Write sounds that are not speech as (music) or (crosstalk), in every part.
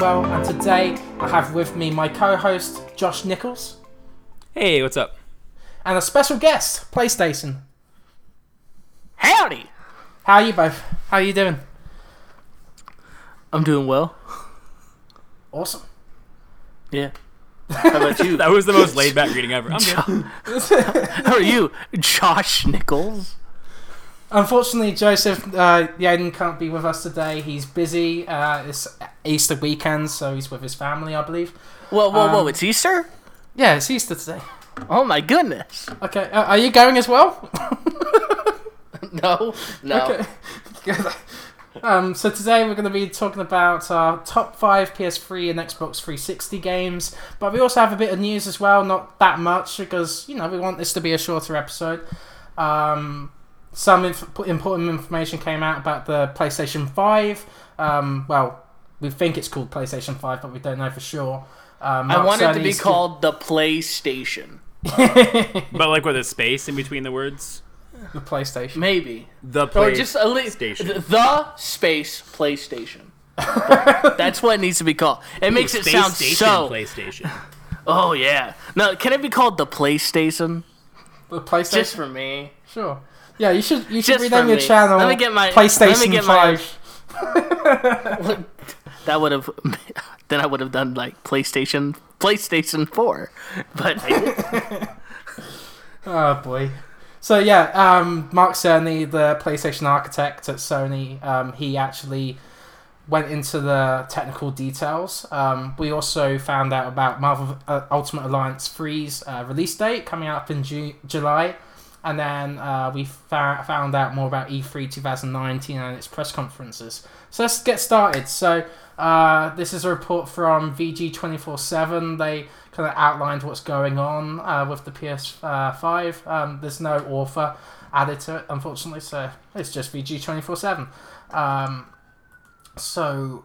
Chris and today I have with me my co host, Josh Nichols, Hey, what's up? and a special guest, PlayStacin. Howdy! How are you both? How are you doing? I'm doing well. Awesome. Yeah. How about you? (laughs) That was the most laid back greeting ever. I'm good. (laughs) How are you, Josh Nichols? Unfortunately, Joseph uh, Yaden can't be with us today. He's busy. Uh, it's Easter weekend, so he's with his family, I believe. Whoa, whoa, whoa! Um, It's Easter. Yeah, it's Easter today. Oh my goodness! Okay, uh, are you going as well? (laughs) No, no. Okay. Um, so today we're going to be talking about our top five PS3 and Xbox 360 games, but we also have a bit of news as well. Not that much because you know we want this to be a shorter episode. Um, some inf- important information came out about the PlayStation 5. Um, well, we think it's called PlayStation 5, but we don't know for sure. Um, I want it to be Cerny's- called the PlayStation. (laughs) But like with a space in between the words. the PlayStation. Maybe. The Or just a li- station. the space PlayStation. (laughs) That's what it needs to be called. It makes it Space sound station so. PlayStation. Oh yeah. No, can it be called the PlayStation? The PlayStation. Just for me. Sure. Yeah, you should you should Just rename your me. channel. Let me get my- PlayStation let me get my- Five. (laughs) That would have. (laughs) Then I would have done like PlayStation, PlayStation Four, but (laughs) Oh boy. So yeah, um, Mark Cerny, the PlayStation architect at Sony, um, he actually went into the technical details. Um, we also found out about Marvel uh, Ultimate Alliance 3's uh, release date coming up in Ju- July. And then uh, we fa- found out more about E E3 2019 and its press conferences. So let's get started. So uh, this is a report from VG 24 7. They kind of outlined what's going on uh, with the PS5. Um, there's no author added to it, unfortunately, so it's just VG 24 7. Um, so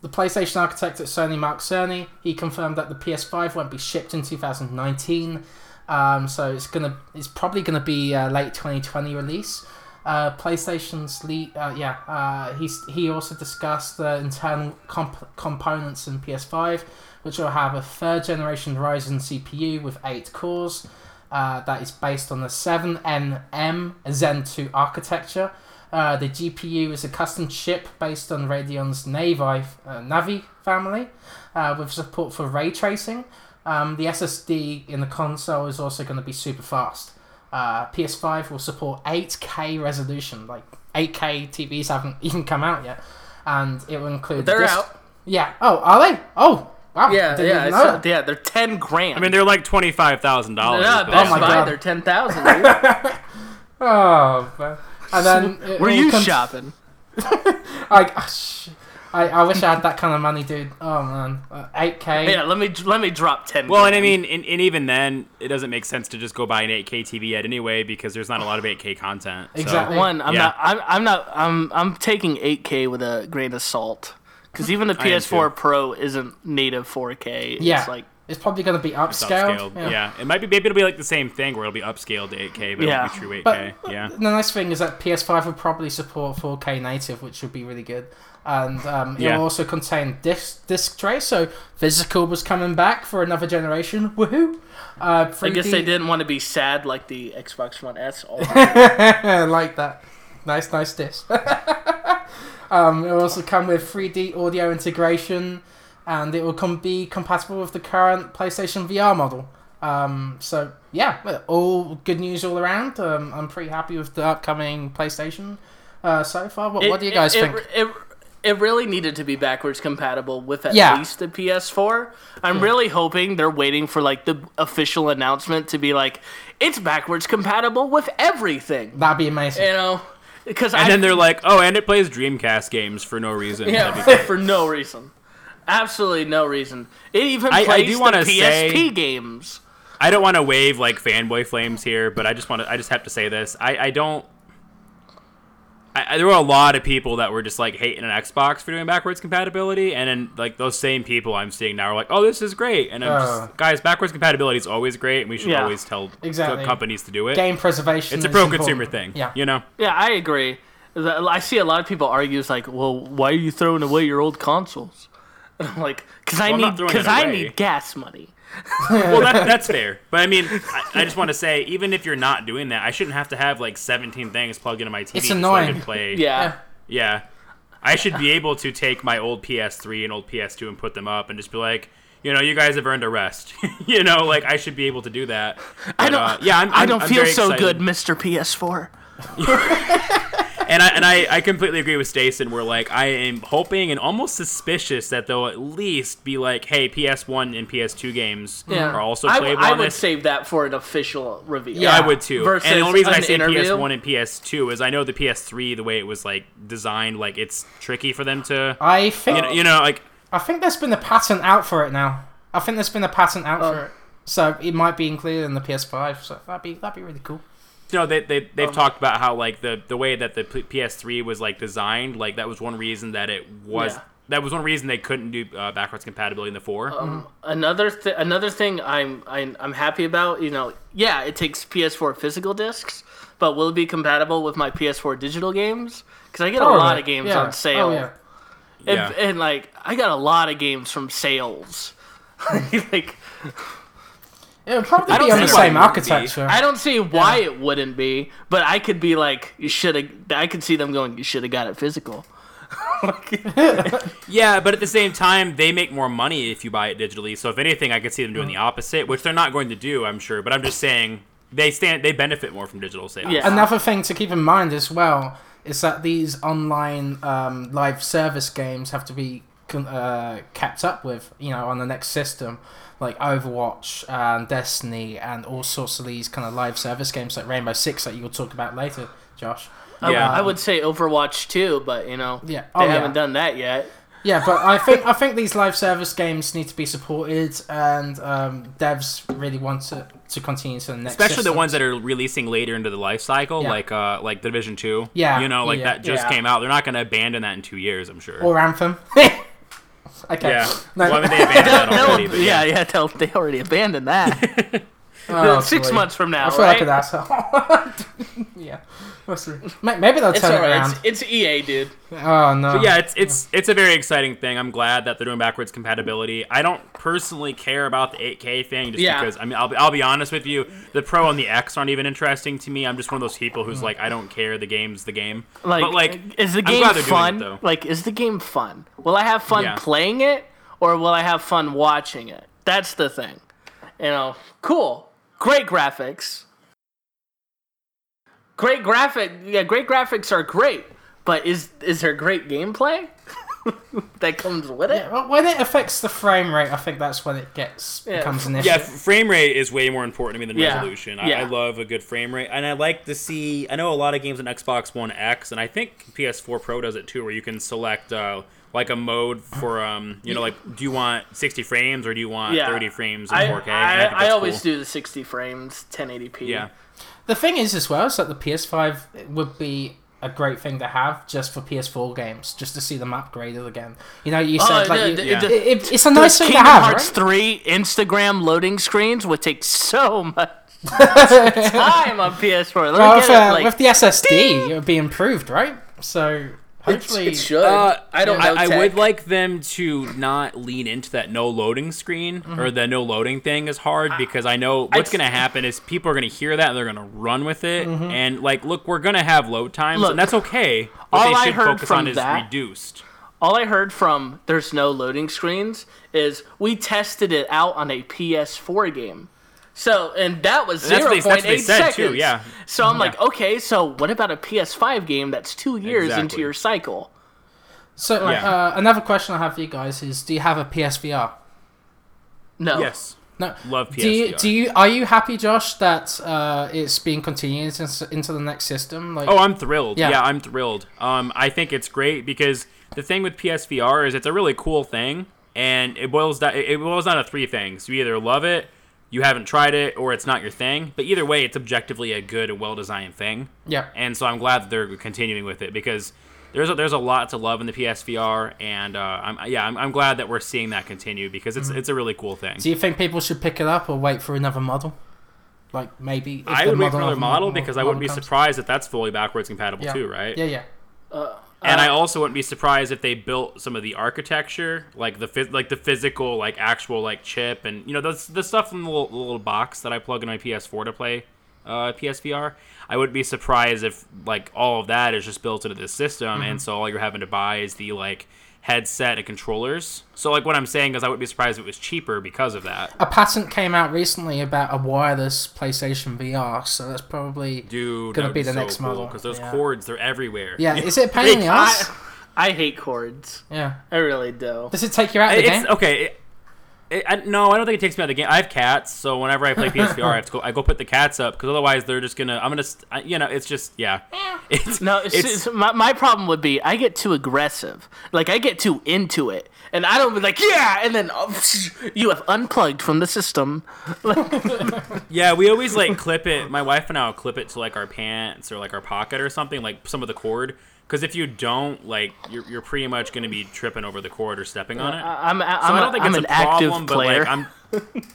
the PlayStation architect at Sony, Mark Cerny, he confirmed that the PS5 won't be shipped in 2019. Um, so it's gonna, it's probably gonna be a late 2020 release. Uh, PlayStation's lead, uh, yeah, uh, he's, he also discussed the internal comp- components in PS5, which will have a third generation Ryzen CPU with eight cores. Uh, that is based on the 7nm Zen 2 architecture. Uh, the GPU is a custom chip based on Radeon's Navi, uh, Navi family, uh, with support for ray tracing. Um, the SSD in the console is also going to be super fast. Uh, PS5 will support 8K resolution. Like 8K TVs haven't (laughs) even come out yet, and it will include. they're disc- out. Yeah. Oh, are they? Oh, wow. Yeah, didn't yeah, even know saw- that. yeah. They're ten grand. I mean, they're like twenty five thousand they're dollars. not Oh Best my Buy. God. They're ten thousand. (laughs) dude. Oh, man. and then (laughs) it Where will you con- shopping? I, ah, sh- I, I wish I had that kind of money, dude. Oh man, uh, 8K. Yeah, let me let me drop ten. Well, and I mean, and, and even then, it doesn't make sense to just go buy an 8K TV yet anyway because there's not a lot of 8K content. so- Exactly. one, I'm Yeah. not. I'm, I'm not. I'm I'm taking 8K with a grain of salt because even the PS4. Pro isn't native 4K. Yeah. It's like It's probably going to be It's upscaled. upscaled. Yeah. it might be. Maybe it'll be like the same thing where it'll be upscaled to 8K, but Yeah. it'll be true 8K. But yeah. the nice thing is that PS5 will probably support 4K native, which would be really good. And um, it Yeah. will also contain disc disc tray, so physical was coming back for another generation. Woohoo! Uh, 3D, I guess they didn't want to be sad like the Xbox One S. All (laughs) like that. Nice, nice disc. (laughs) um, it will also come with 3D audio integration, and it will com- be compatible with the current PlayStation VR model. Um, so yeah, all good news all around. Um, I'm pretty happy with the upcoming PlayStation uh, so far. What, what do you guys it, think? It, it, it really needed to be backwards compatible with at Yeah. least the PS4. I'm really hoping they're waiting for like the official announcement to be like it's backwards compatible with everything. That'd be amazing. You know, because And I then they're like, oh, and it plays Dreamcast games for no reason. yeah (laughs) for no reason, absolutely no reason. It even I- I plays do the wanna PSP say- games. I don't want to wave like fanboy flames here, but I just want to. I just have to say this. I, I don't. I, I, there were a lot of people that were just like hating an Xbox for doing backwards compatibility, and then like those same people I'm seeing now are like, "Oh, this is great," and I'm Uh. just, guys, backwards compatibility is always great, and we should Yeah. always tell Exactly. companies to do it. Game preservation. It's a pro-consumer thing, Yeah. you know. Yeah, I agree. I see a lot of people argue it's like, well, why are you throwing away your old consoles? And (laughs) I'm like, because I Well, I'm need because I need gas money. (laughs) well, that, (laughs) that's fair. But I mean, I, I just want to say, even if you're not doing that, I shouldn't have to have like 17 things plugged into my TV It's so I can play. Yeah. Yeah. I should be able to take my old PS3 and old PS2 and put them up and just be like, you know, you guys have earned a rest. you know, like I should be able to do that. I don't. uh, yeah, I'm, I I'm- don't I'm feel so excited. good, Mr. PS4. And I and I, I completely agree with Stacin. Where like I am hoping and almost suspicious that they'll at least be like, hey, PS1 and PS2 games are also I, playable I on would this. save that for an official reveal. Yeah, I would too. Versus and the only reason I say interview? PS1 and PS2 is I know the PS3, the way it was like designed, like it's tricky for them to, I think you know, you know like I think there's been a patent out for it now. I think there's been a patent out Oh. for it, so it might be included in the PS5. So that'd be that'd be really cool. You know they they Um, they've talked about how like the the way that the PS3 was like designed, like that was one reason that it was. Yeah. That was one reason they couldn't do uh, backwards compatibility in the four. Um, Another th- another thing I'm, I'm I'm happy about. You know, yeah, it takes PS4 physical discs, but will it be compatible with my PS4 digital games? Because I get a lot Probably. of games Yeah. on sale. Oh yeah. And, Yeah. and like I got a lot of games from sales. (laughs) like It would probably I be don't on the see why same it wouldn't be. architecture. I don't see why it wouldn't be, but I could be like, you should have. I could see them going, you should have got it physical. (laughs) (laughs) Yeah, but at the same time, they make more money if you buy it digitally. So if anything, I could see them doing the opposite, which they're not going to do, I'm sure. But I'm just saying they stand they benefit more from digital sales. Yeah. Another thing to keep in mind as well is that these online um, live service games have to be con- uh, kept up with, you know, on the next system, like Overwatch and Destiny and all sorts of these kind of live service games like Rainbow Six that you will talk about later, Josh. I, Yeah. I would say Overwatch too, but you know, Yeah. they Oh, yeah. haven't done that yet. Yeah, but I (laughs) think I think these live service games need to be supported, and um, devs really want to, to continue to the next. Especially the ones that are releasing later into the life cycle, Yeah. like uh like Division Two. Yeah, You know, like yeah, that just yeah. came out. They're not gonna abandon that in two years, I'm sure. or Anthem. (laughs) okay. yeah. No. Well, I mean, they abandoned that already, but yeah, yeah. yeah, they'll, they already abandoned that. (laughs) Oh, Six boy. months from now, I feel right? like an asshole. yeah. We'll see. May- Maybe they'll It's turn it alright. around. It's, it's EA, dude. Oh no. But yeah, it's it's it's a very exciting thing. I'm glad that they're doing backwards compatibility. I don't personally care about the 8K thing just Yeah. because I mean I'll be, I'll be honest with you, the Pro and the X aren't even interesting to me. I'm just one of those people who's like I don't care. The game's the game. Like, but like is the game glad it, fun? though. like, is the game fun? Will I have fun Yeah. playing it, or will I have fun watching it? That's the thing. You know, cool, great graphics. Great graphic, yeah, great graphics are great, but is is there great gameplay (laughs) that comes with it? Yeah, when it affects the frame rate, I think that's when it gets Yeah. becomes an issue. Yeah, frame rate is way more important to me than Yeah. resolution. I, Yeah. I love a good frame rate, and I like to see. I know a lot of games on Xbox One X, and I think PS4 Pro does it too, where you can select uh, like a mode for um, you know, like do you want 60 frames or do you want Yeah. 30 frames in I, 4K? And I, think I that's always cool. do the 60 frames, 1080p. Yeah. The thing is, as well, is that the PS5 would be a great thing to have just for PS4 games, just to see them upgraded again. You know, you said Oh, like the- you- Yeah. it- it- it's a nice thing to have, Hearts right? 3 Instagram loading screens would take so much (laughs) time on PS4. Let Well, get with, it, uh, like, with the SSD, it would be improved, right? So hopefully, it should. Uh, I don't. I, I would like them to not lean into that no loading screen Mm-hmm. or the no loading thing is hard because I know what's going to happen is people are going to hear that and they're going to run with it. Mm-hmm. And like, look, we're going to have load times, Look, and that's okay. What all they I heard focus from on is that- reduced. All I heard from there's no loading screens is we tested it out on a PS4 game. So and that was And that's zero what they- that's point what they eight said, seconds. too, yeah. So I'm like, okay, so what about a PS5 game that's two years into your cycle? so Yeah. uh, another question I have for you guys is: Do you have a PSVR? No. Yes. No. Love Do you, PSVR. do you are you happy, Josh, that uh, it's being continued into, into the next system? Like, Oh, I'm thrilled. Yeah. Yeah. I'm thrilled. Um, I think it's great because the thing with PSVR is it's a really cool thing, and it boils down it boils down to three things. You either love it, you haven't tried it, or it's not your thing. But either way, it's objectively a good well designed thing. yeah. And so I'm glad that they're continuing with it because there's a, there's a lot to love in the PSVR, and uh, I'm yeah I'm, I'm glad that we're seeing that continue because it's it's a really cool thing. Do you think people should pick it up or wait for another model? Like maybe. I would wait for another model model because I wouldn't be comes. surprised if that's fully backwards compatible Yeah. too, right? Yeah, yeah. And I also wouldn't be surprised if they built some of the architecture, like the like the physical, like actual like chip, and you know the the stuff in the little, the little box that I plug in my PS4 to play uh, PSVR. I wouldn't be surprised if like all of that is just built into the system, and so all you're having to buy is the like headset and controllers. So like what I'm saying is I wouldn't be surprised if it was cheaper because of that. A patent came out recently about a wireless PlayStation VR, so that's probably Dude, Gonna that be be the so next cool, model, because those yeah. cords they're everywhere. yeah. Is it a (laughs) pain in the ass? I, I hate cords. Yeah. I really do. Does it take you out of the it's game? okay. It, it, I, no, I don't think it takes me out of the game. I have cats, so whenever I play PSVR, I have to go. I go put the cats up because otherwise they're just gonna. I'm gonna. st- I, you know, it's just yeah. (laughs) It's No, it's, it's it's- my, my problem would be I get too aggressive. Like I get too into it, and I don't be like yeah, and then oh, (laughs) you have unplugged from the system. (laughs) yeah. We always like clip it. My wife and I will clip it to like our pants or like our pocket or something, like some of the cord. Because if you don't, like, you're, you're pretty much gonna be tripping over the cord or stepping on it. I'm, I'm, So I don't think I'm it's an a problem, active but player. like I'm.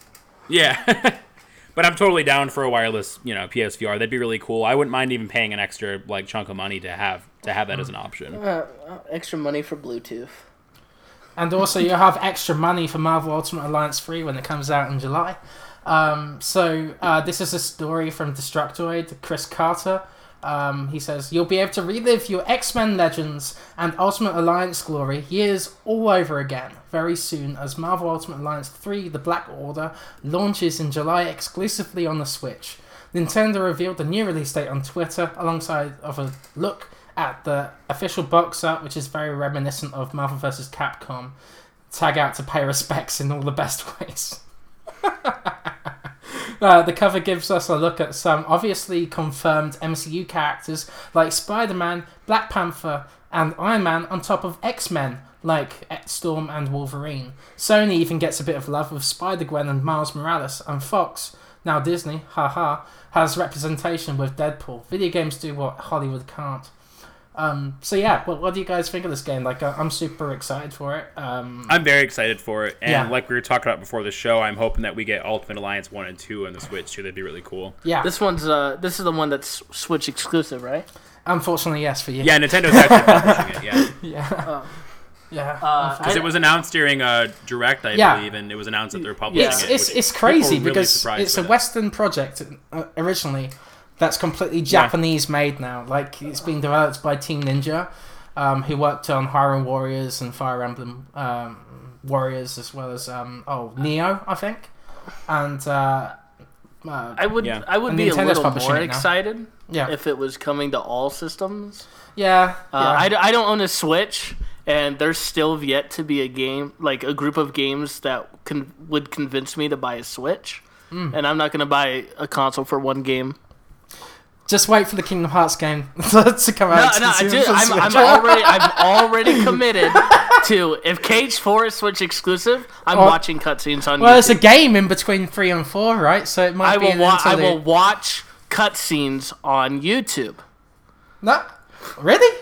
(laughs) yeah, (laughs) but I'm totally down for a wireless, you know, PSVR. That'd be really cool. I wouldn't mind even paying an extra like chunk of money to have to have that as an option. Uh, extra money for Bluetooth. And also, you'll have extra money for Marvel Ultimate Alliance 3 when it comes out in July. Um, so, uh, this is a story from Destructoid, Chris Carter. Um, he says, You'll be able to relive your X Men Legends and Ultimate Alliance glory years all over again very soon as Marvel Ultimate Alliance 3 The Black Order launches in July exclusively on the Switch. Nintendo revealed the new release date on Twitter alongside of a look at the official box art, which is very reminiscent of Marvel vs. Capcom. Tag out to pay (laughs) respects in all the best ways. (laughs) Uh, the cover gives us a look at some obviously confirmed MCU characters like Spider Man, Black Panther, and Iron Man on top of X Men like Storm and Wolverine. Sony even gets a bit of love with Spider Gwen and Miles Morales, and Fox, now Disney, haha, has representation with Deadpool. Video games do what Hollywood can't. Um, so yeah, what, what do you guys think of this game? Like, uh, I'm super excited for it. Um, I'm very excited for it, and Yeah. like we were talking about before the show, I'm hoping that we get Ultimate Alliance one and two on the Switch too. That'd be really cool. yeah, This one's uh, this is the one that's Switch exclusive, right? unfortunately, yes for you. Yeah, Nintendo's actually (laughs) publishing it. Yeah, (laughs) yeah, yeah. Uh, because I- it was announced during a direct, I Yeah. believe, and it was announced that they're publishing it's it. it's, it's crazy people were really because it's a that. Western project uh, originally that's completely Japanese made now. Like it's being developed by Team Ninja, um, who worked on Hyrule Warriors and Fire Emblem um, Warriors as well as um, oh Nioh, I think, and uh, uh, I would Yeah. I would And be a little more it excited yeah, if it was coming to all systems. yeah, Uh, yeah. I, d- I don't own a Switch, and there's still yet to be a game like a group of games that con- would convince me to buy a Switch. Hmm. And I'm not gonna buy a console for one game. Just wait for the Kingdom Hearts game (laughs) to come out. no, I exclusive do, for I'm, (laughs) I'm already I'm already committed to if Cage Four is Switch exclusive, I'm watching cutscenes on well, there's YouTube. a game in between three and four, right? So it might I be will an wa- I will watch cutscenes on YouTube. No, really?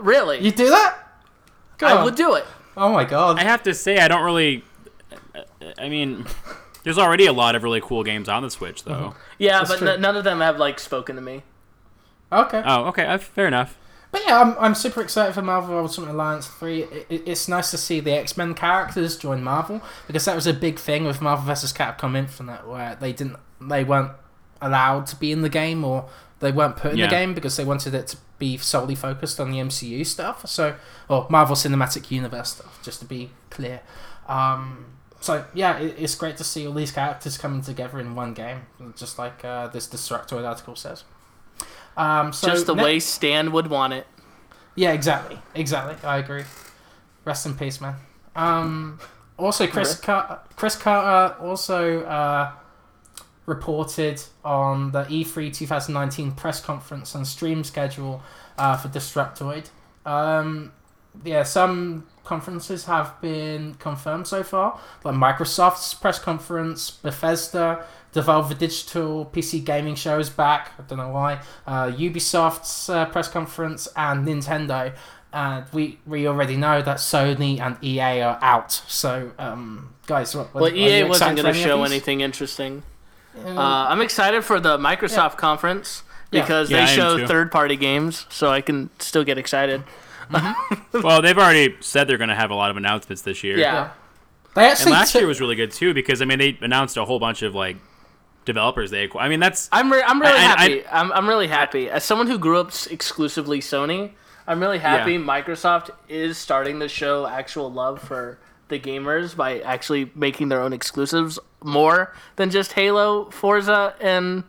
Really, You do that? Go I on. would do it. Oh my god. I have to say, I don't really. I mean, there's already a lot of really cool games on the Switch, though. Yeah, That's but n- none of them have like spoken to me. Okay. Oh, okay, uh, fair enough. But yeah, I'm, I'm super excited for Marvel Ultimate Alliance 3. It, it- it's nice to see the X Men characters join Marvel because that was a big thing with Marvel vs. Capcom Infinite where they didn't they weren't allowed to be in the game or they weren't put in Yeah. the game because they wanted it to be solely focused on the MCU stuff. So, or Marvel Cinematic Universe stuff, just to be clear. Um, so yeah, it, it's great to see all these characters coming together in one game, just like uh, this Destructoid article says. Um, so Just the ne- way Stan would want it. yeah, exactly, exactly. I agree. Rest in peace, man. Um, also, Chris Car- Chris Carter also uh, reported on the E E3 2019 press conference and stream schedule uh, for Destructoid. Um, yeah, some conferences have been confirmed so far, like Microsoft's press conference, Bethesda, Devolver Digital, PC gaming shows back. I don't know why. Uh, Ubisoft's uh, press conference and Nintendo. And we we already know that Sony and EA are out. So, um, guys, what, what, Well, are EA you wasn't going to any show anything interesting. Uh, Uh, I'm excited for the Microsoft conference because Yeah, they am show third party games, so I can still get excited. Mm-hmm. well, they've already said they're going to have a lot of announcements this year. Yeah. They And last took- year was really good too because I mean they announced a whole bunch of like developers they acqu- I mean that's I'm re- I'm really I- I- happy. I, am I'm really happy. As someone who grew up exclusively Sony, I'm really happy Yeah. Microsoft is starting to show actual love for the gamers by actually making their own exclusives more than just Halo, Forza, and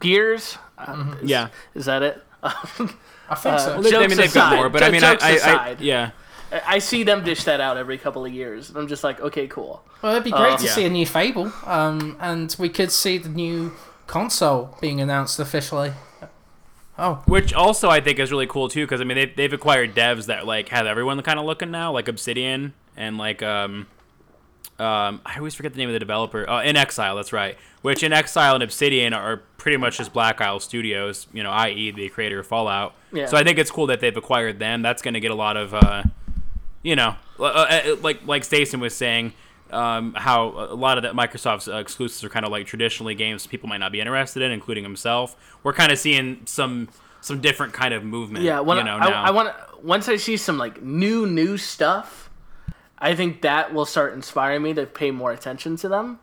Gears. Uh, mm-hmm. is, yeah. is that it? (laughs) Um, I think so. Uh, They- I Jokes mean they've got aside, more, but I mean I, jokes I, I aside. yeah. I I see them dish that out every couple of years. And I'm just like, okay, cool. Well, it'd be great Uh, to Yeah. see a new Fable, um, and we could see the new console being announced officially. Oh, Which also I think is really cool too because I mean they've, they've acquired devs that like have everyone kind of looking now like Obsidian and like um um I always forget the name of the developer. Oh, inXile, that's right. Which inXile and Obsidian are pretty much just Black Isle Studios, you know, i.e. the creator of Fallout. Yeah. So I think it's cool that they've acquired them. That's going to get a lot of uh you know, uh, uh, like like Stacin was saying, um, how a lot of the Microsoft's uh, exclusives are kind of like traditionally games people might not be interested in, including himself. We're kind of seeing some some different kind of movement. Yeah, when you know, I, now. I want once I see some like new new stuff, I think that will start inspiring me to pay more attention to them.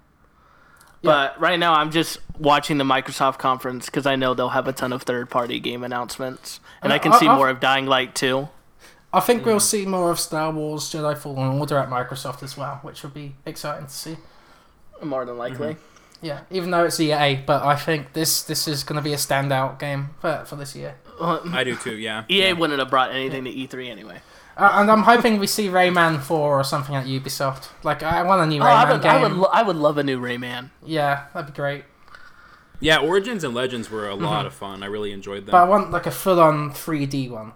But right now, I'm just watching the Microsoft conference because I know they'll have a ton of third party game announcements, and I uh, can I- see I- more of Dying Light too. I think we'll mm. see more of Star Wars Jedi Fallen Order at Microsoft as well, which will be exciting to see. More than likely. Mm-hmm. Yeah, even though it's EA, but I think this this is going to be a standout game for, for this year. I do too. Yeah. EA Yeah. wouldn't have brought anything to E3 anyway. Uh, and I'm hoping we see Rayman 4 or something at Ubisoft. Like, I want a new Oh, I Rayman would, game. I would, lo- I would love a new Rayman. yeah, that'd be great. Yeah, Origins and Legends were a Mm-hmm. lot of fun. I really enjoyed them. But I want like a full-on 3D one.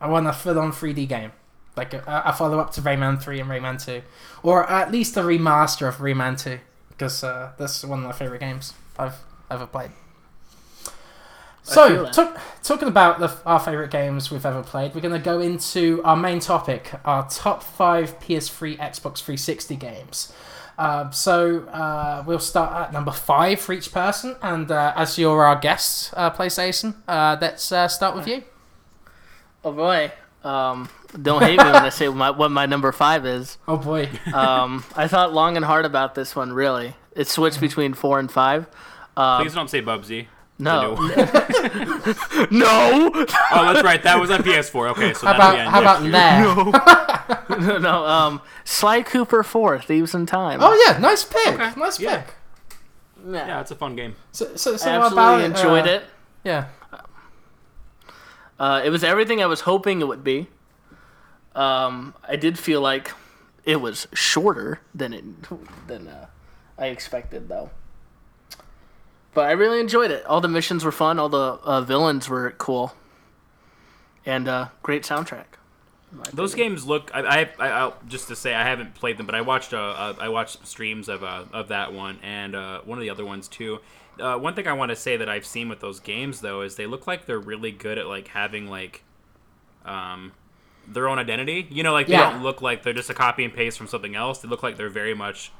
I want a full-on 3D game, like a, a follow-up to Rayman 3 and Rayman 2, or at least a remaster of Rayman 2, because uh, that's one of my favorite games I've ever played. Feel So, that. talk, talking about the, our favorite games we've ever played, we're going to go into our main topic: our top five PS3, Xbox 360 games. Uh, so uh, we'll start at number five for each person, and uh, as you're our guest, uh, PlayStacin, uh, let's uh, start with you. Oh boy. Um, don't hate me when I say my, what my number five is. (laughs) Oh boy, Um, I thought long and hard about this one. Really, it switched between four and five. Um, Please don't say Bubsy. No, (laughs) (laughs) no, oh, that's right. That was on PS4. Okay, so how that'll about be on how about there? (laughs) no, no. Um, Sly Cooper four, Thieves in Time. Oh yeah, nice pick, Okay, nice yeah. pick. Yeah, it's a fun game. So, so, I so what absolutely about enjoyed uh, it. Yeah, Uh, it was everything I was hoping it would be. Um, I did feel like it was shorter than it than uh, I expected, though. But I really enjoyed it. All the missions were fun. All the uh, villains were cool, and uh, great soundtrack. Those games look. I, I, I just to say I haven't played them, but I watched uh, uh I watched streams of uh, of that one and uh, one of the other ones too. Uh, one thing I want to say that I've seen with those games though is they look like they're really good at like having like, um, their own identity. You know, like they Yeah. don't look like they're just a copy and paste from something else. They look like they're very much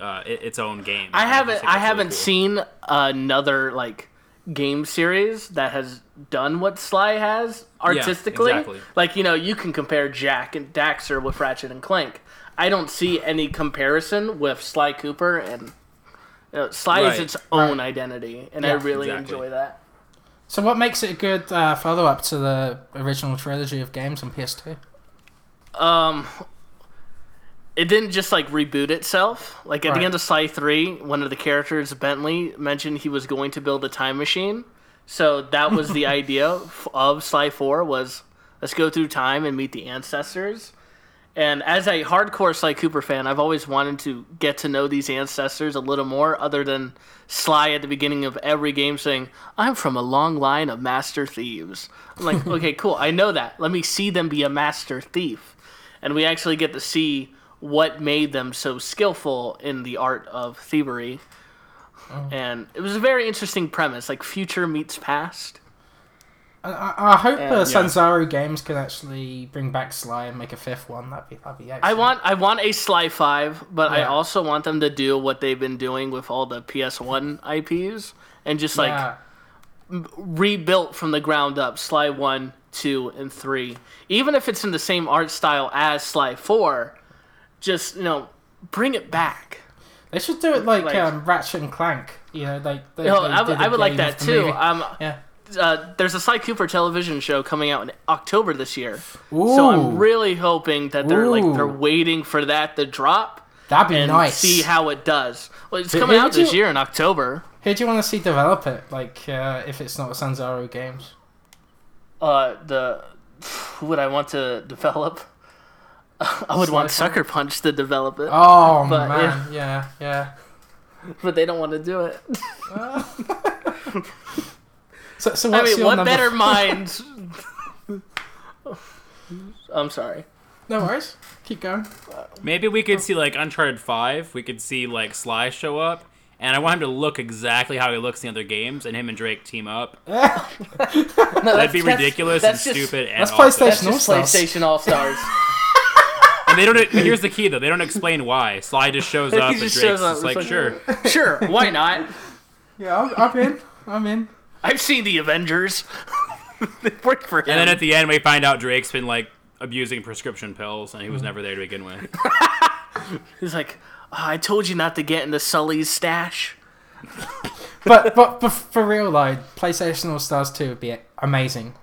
uh, its own game. I haven't think I haven't cool. seen another like game series that has done what Sly has artistically. exactly. Like you know, you can compare Jack and Daxter with Ratchet and Clank. I don't see any comparison with Sly Cooper and you know, Sly is its own identity, and I really exactly. enjoy that. So what makes it a good uh, follow-up to the original trilogy of games on PS2? Um, it didn't just like reboot itself. Like at Right. the end of Sly Three, one of the characters, Bentley, mentioned he was going to build a time machine. So that was the (laughs) idea of Sly Four was let's go through time and meet the ancestors. And as a hardcore Sly Cooper fan, I've always wanted to get to know these ancestors a little more, other than Sly at the beginning of every game saying, I'm from a long line of master thieves. I'm like, (laughs) okay, cool, I know that. Let me see them be a master thief. And we actually get to see what made them so skillful in the art of thievery. And it was a very interesting premise, like future meets past. I, I, hope Yeah. uh, Sanzaru Games can actually bring back Sly and make a fifth one. That'd be that'd be excellent. I want I want a Sly Five, but I also want them to do what they've been doing with all the PS One IPs and just like Yeah. m- rebuilt from the ground up Sly 1, 2, and 3. Even if it's in the same art style as Sly 4, just, you know, bring it back. They should do it like, Like- um, Ratchet and Clank. You know, like they, You know, they I would, like that too. Um, yeah. uh, there's a Sly Cooper television show coming out in October this year. Ooh, So I'm really hoping that they're like they're waiting for that to drop that'd be and nice. see how it does. Well, it's Who- coming out this you- year in October. Who do you want to see develop it? Like, uh, if it's not Sanzaru Games. Uh, the (sighs) who would I want to (laughs) develop? (laughs) I would want Sucker Punch to develop it, Oh But, man, yeah, yeah. (laughs) but they don't want to do it. (laughs) So, so I mean, your what number? better minds? I'm sorry. No worries. Keep going. Maybe we could see like Uncharted Five. We could see like Sly show up, and I want him to look exactly how he looks in the other games, and him and Drake team up. No, That'd be ridiculous and that's just- stupid That's awesome. PlayStation That's just All-Stars. PlayStation All Stars. And they don't. Here's the key though. They don't explain why. Sly just shows up, and just Drake's shows up, just like, it's sure. sure, why not? Yeah, I'm, I'm in. I'm in. I've seen the Avengers. (laughs) they work for him. And then at the end, we find out Drake's been like abusing prescription pills, and he was never there to begin with. (laughs) He's like, "Oh, I told you not to get into Sully's stash. But but, but for real, like PlayStation All Stars Two would be amazing.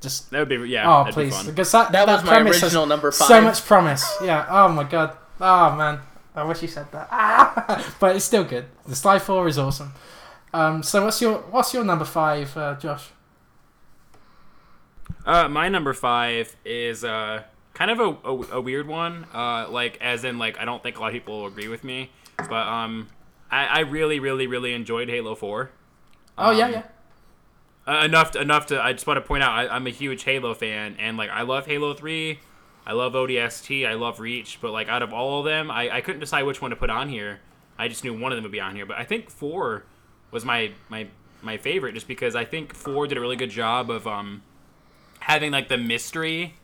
Just That would be yeah. oh that'd please, be fun. because that That was my original number five. So much promise. (laughs) Yeah. Oh my god. Oh man. I wish you said that. Ah! (laughs) But it's still good. The Sly Four is awesome. Um. So what's your what's your number five, uh, Josh? Uh, my number five is uh kind of a, a, a weird one. Uh, like as in like I don't think a lot of people will agree with me, but um, I, I really really really enjoyed Halo Four. Oh yeah Um, yeah. Uh, enough to, enough to I just want to point out I, I'm a huge Halo fan and like I love Halo Three, I love ODST, I love Reach, but like out of all of them, I, I couldn't decide which one to put on here. I just knew one of them would be on here, but I think four was my my my favorite just because I think four did a really good job of um having like the mystery,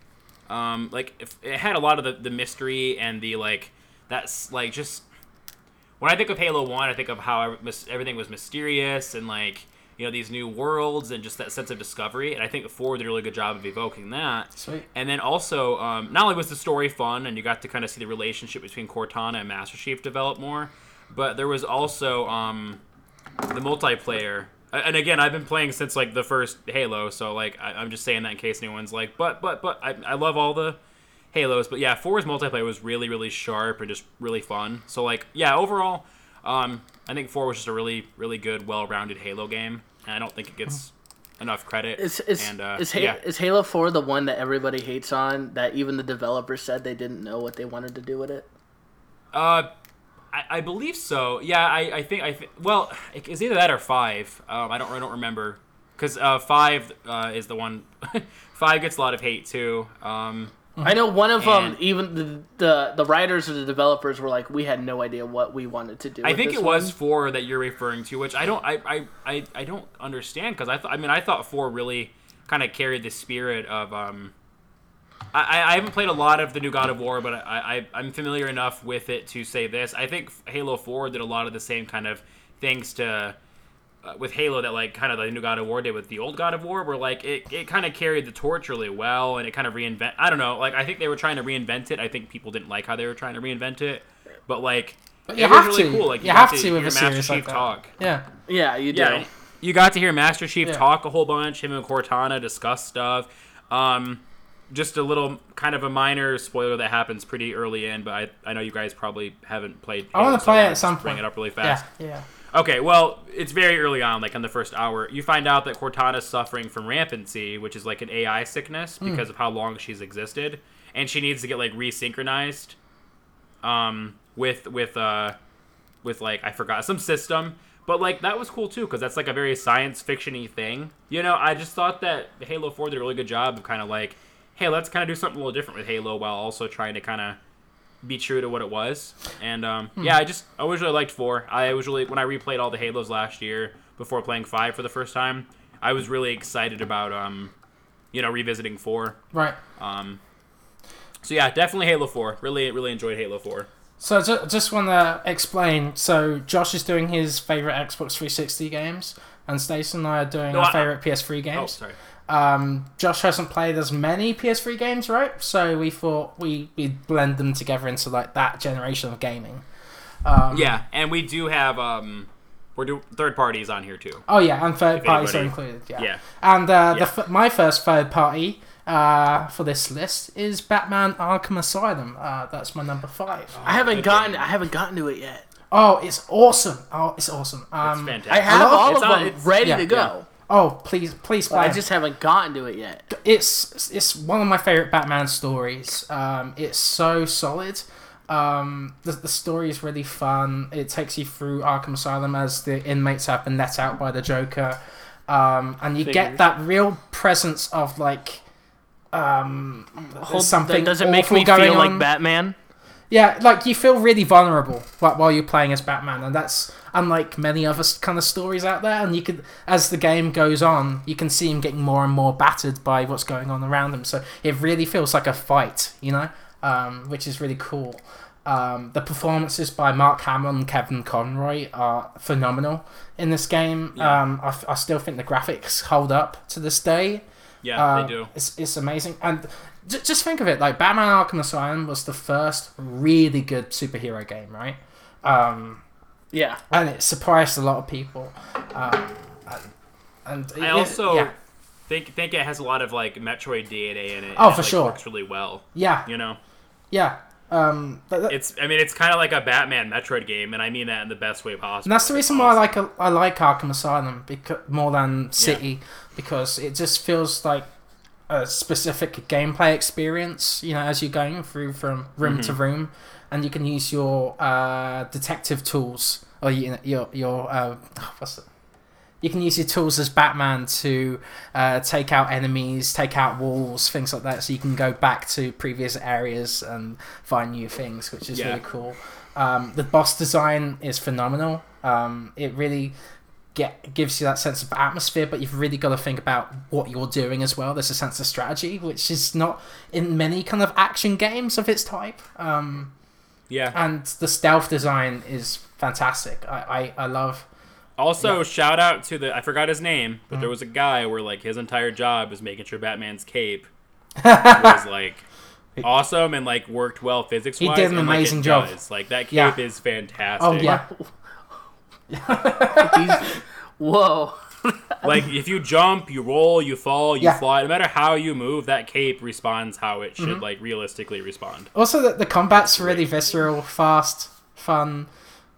um like if, it had a lot of the, the mystery and the like that's like just when I think of Halo One, I think of how everything was mysterious and like you know these new worlds and just that sense of discovery. And I think Four did a really good job of evoking that. Sweet. And then also, um, not only was the story fun and you got to kind of see the relationship between Cortana and Master Chief develop more, but there was also um, the multiplayer. And again, I've been playing since like the first Halo, so like I, I'm just saying that in case anyone's like, but but but I, I love all the Halos, but yeah, four's multiplayer was really really sharp and just really fun. So like yeah, overall, um, I think four was just a really really good, well-rounded Halo game, and I don't think it gets enough credit. Is is and uh, is, ha- yeah, is Halo Four the one that everybody hates on? That even the developers said they didn't know what they wanted to do with it. uh, I, I believe so. Yeah, I, I think I th- well, it's either that or five. Um, I don't I don't remember because uh, five uh, is the one. (laughs) five gets a lot of hate too. Um, I know one of them. Even the, the the writers or the developers were like, we had no idea what we wanted to do. I think it was four that you're referring to, which I don't, I, I, I, I don't understand because I, th- I mean, I thought four really kind of carried the spirit of. Um, I, I- I haven't played a lot of the new God of War, but I, I, I'm familiar enough with it to say this. I think Halo Four did a lot of the same kind of things to. Uh, with Halo, that like kind of the new God of War did with the old God of War, where like it, it kind of carried the torch really well, and it kind of reinvent. I don't know, like I think they were trying to reinvent it. I think people didn't like how they were trying to reinvent it, but like But it you was really to. cool. Like You got have to, to with hear a Master series like Chief talk. Yeah. Yeah, you do. Yeah, you got to hear Master Chief Yeah. talk a whole bunch. Him and Cortana discuss stuff. Um, just a little kind of a minor spoiler that happens pretty early in, but I, I know you guys probably haven't played. I wanna Halo, so play it at just some Bring point. it up really Yeah. fast. Yeah. Okay, well, it's very early on, like in the first hour. You find out that Cortana's suffering from rampancy, which is like an AI sickness Hmm. because of how long she's existed, and she needs to get like resynchronized, um, with with uh, with like I forgot some system. But like that was cool too because that's like a very science fictiony thing. You know, I just thought that Halo Four did a really good job of kind of like, hey, let's kind of do something a little different with Halo while also trying to kind of be true to what it was. And um, yeah, I just I always really liked four. I was really when I replayed all the Halos last year before playing five for the first time, I was really excited about um, you know, revisiting four. Right. Um, so yeah, definitely Halo Four. Really, really enjoyed Halo Four. So I ju- just want to explain. So Josh is doing his favorite Xbox 360 games, and Stacey and I are doing No, our I- favorite PS3 Oh, games. sorry. Um, Josh hasn't played as many PS3 games, right? So we thought we we'd blend them together into like that generation of gaming. Um, Yeah, and we do have um, we're do third parties on here too. Oh yeah, and third If parties are included. Yeah. Yeah. And uh, Yeah. the f- my first third party uh, for this list is Batman Arkham Asylum. Uh, that's my number five. I haven't good gotten game. I haven't gotten to it yet. Oh, it's awesome! Oh, it's awesome. It's Um, fantastic. I have love- all it's of on- them ready yeah, to go. Oh, please, please play. I just haven't gotten to it yet. it's it's one of my favorite Batman stories. Um, it's so solid. Um, the, the story is really fun. It takes you through Arkham Asylum as the inmates have been let out by the Joker, um, and you get that real presence of like um, Hold- something does it make me feel on. like Batman? Yeah, like you feel really vulnerable while, while you're playing as Batman, and that's unlike many other kind of stories out there. And you could, as the game goes on, you can see him getting more and more battered by what's going on around him. So it really feels like a fight, you know, um, which is really cool. Um, the performances by Mark Hamill and Kevin Conroy are phenomenal in this game. Yeah. Um, I, f- I still think the graphics hold up to this day. Yeah, they do. It's, it's amazing. And j- just think of it like Batman Arkham Asylum was the first really good superhero game, right? Um, Yeah. and it surprised a lot of people. Um, and, and I it- also yeah, think think it has a lot of like Metroid DNA in it. Oh, and it, for like, sure. Works really well. yeah, You know, yeah. Um, th- th- it's I mean it's kind of like a Batman Metroid game, and I mean that in the best way possible. and that's the It's reason why I like I like Arkham Asylum because more than City because it just feels like a specific gameplay experience. You know, as you're going through from room to room, and you can use your uh, detective tools or you know, your your uh, what's it? You can use your tools as Batman to uh, take out enemies, take out walls, things like that. So you can go back to previous areas and find new things, which is Yeah. really cool. Um, the boss design is phenomenal. Um, it really get gives you that sense of atmosphere, but you've really got to think about what you're doing as well. There's a sense of strategy, which is not in many kind of action games of its type. Um, yeah. and the stealth design is fantastic. I, I, I love. Also, shout out to the I forgot his name, but Mm-hmm. there was a guy where like his entire job was making sure Batman's cape (laughs) was like awesome and like worked well physics wise. He did an and, like, amazing job. does. Like that cape Yeah. is fantastic. Oh yeah, He's, whoa. (laughs) like if you jump, you roll, you fall, you Yeah. fly. No matter how you move, that cape responds how it Mm-hmm. should like realistically respond. Also, the, the combat's really visceral, fast, fun,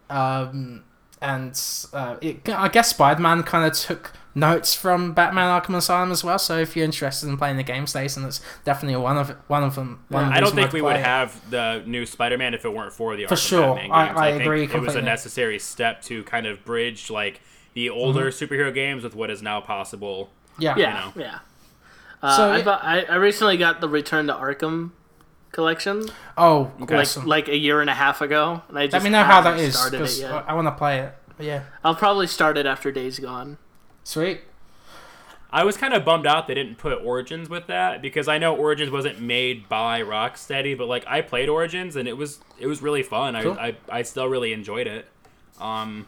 um, and uh, it, I guess Spider-Man kind of took notes from Batman: Arkham Asylum as well. So if you're interested in playing the game, Stacin, it's definitely one of one of them. One of I don't think we would it. have the new Spider-Man if it weren't for the For Arkham sure. Batman I- games. I think agree It was a necessary step to kind of bridge like the older Mm-hmm. superhero games with what is now possible. Yeah, Yeah, know. yeah. Uh, So I, it- bought, I I recently got the Return to Arkham collection, Oh, Okay. like awesome. like a year and a half ago, and I just Let me know how that haven't is started it because yet. I, I want to play it. But yeah, I'll probably start it after Days Gone. sweet. I was kind of bummed out they didn't put Origins with that because I know Origins wasn't made by Rocksteady, but like I played Origins and it was it was really fun. Cool. I, I I still really enjoyed it. Um,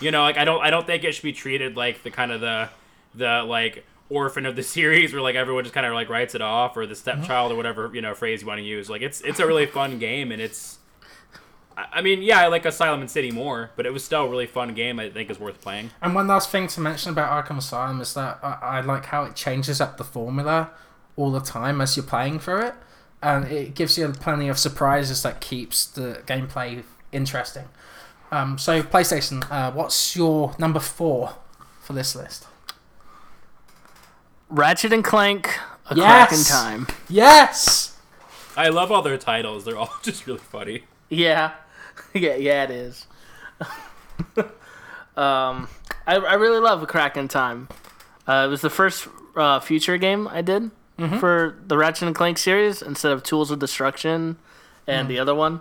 you know, like I don't I don't think it should be treated like the kind of the the like orphan of the (laughs) series where like everyone just kind of like writes it off or the uh-huh. stepchild or whatever you know phrase you want to use. Like it's it's a really fun game and it's. I I mean, yeah, I like Asylum and City more, but it was still a really fun game. I think is worth playing. And one last thing to mention about Arkham Asylum is that I, I like how it changes up the formula all the time as you're playing through it, and it gives you plenty of surprises that keeps the gameplay interesting. Um, so PlayStacin, uh, what's your number four for this list? Ratchet and Clank: A Yes! Crack in Time. Yes. I love all their titles. They're all (laughs) just really funny. Yeah, (laughs) yeah, yeah. It is. (laughs) um, I I really love A Crack in Time. Uh, it was the first uh, future game I did for the Ratchet and Clank series instead of Tools of Destruction and the other one.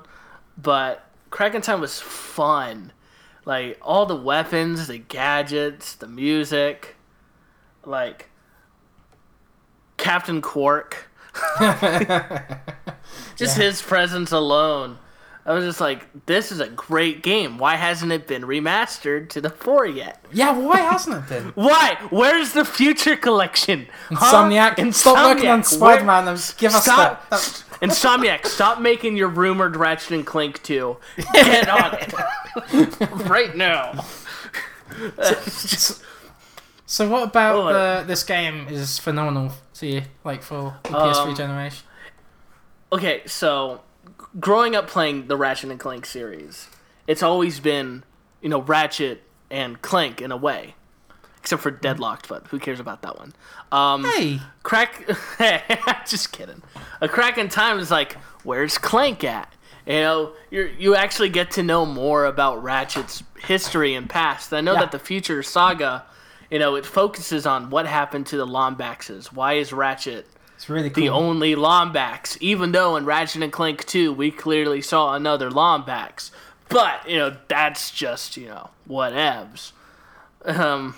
But Crack in Time was fun. Like all the weapons, the gadgets, the music, like Captain Quark. (laughs) Just his presence alone I was just like, this is a great game. Why hasn't it been remastered to the four yet? Yeah, why hasn't it been? (laughs) Why? Where's the future collection? Huh? Insomniac, stop working on Insomniac, Spider Man give us Stop. that. that- Insomniac, stop making your rumored Ratchet and Clank 2. Get on it. (laughs) right now. So what about Oh, the, this game is phenomenal to you, like for the PS3 Um, generation? Okay, so growing up playing the Ratchet and Clank series, it's always been, you know, Ratchet and Clank in a way. Except for Deadlocked, but who cares about that one? Um, Hey, Crack. (laughs) (laughs) just kidding. A crack in time is like, where's Clank at? You know, you you actually get to know more about Ratchet's history and past. I know Yeah. that the future saga, you know, it focuses on what happened to the Lombaxes. Why is Ratchet it's really cool. the only Lombax? Even though in Ratchet and Clank 2 we clearly saw another Lombax. But, you know, that's just, you know, whatevs. Um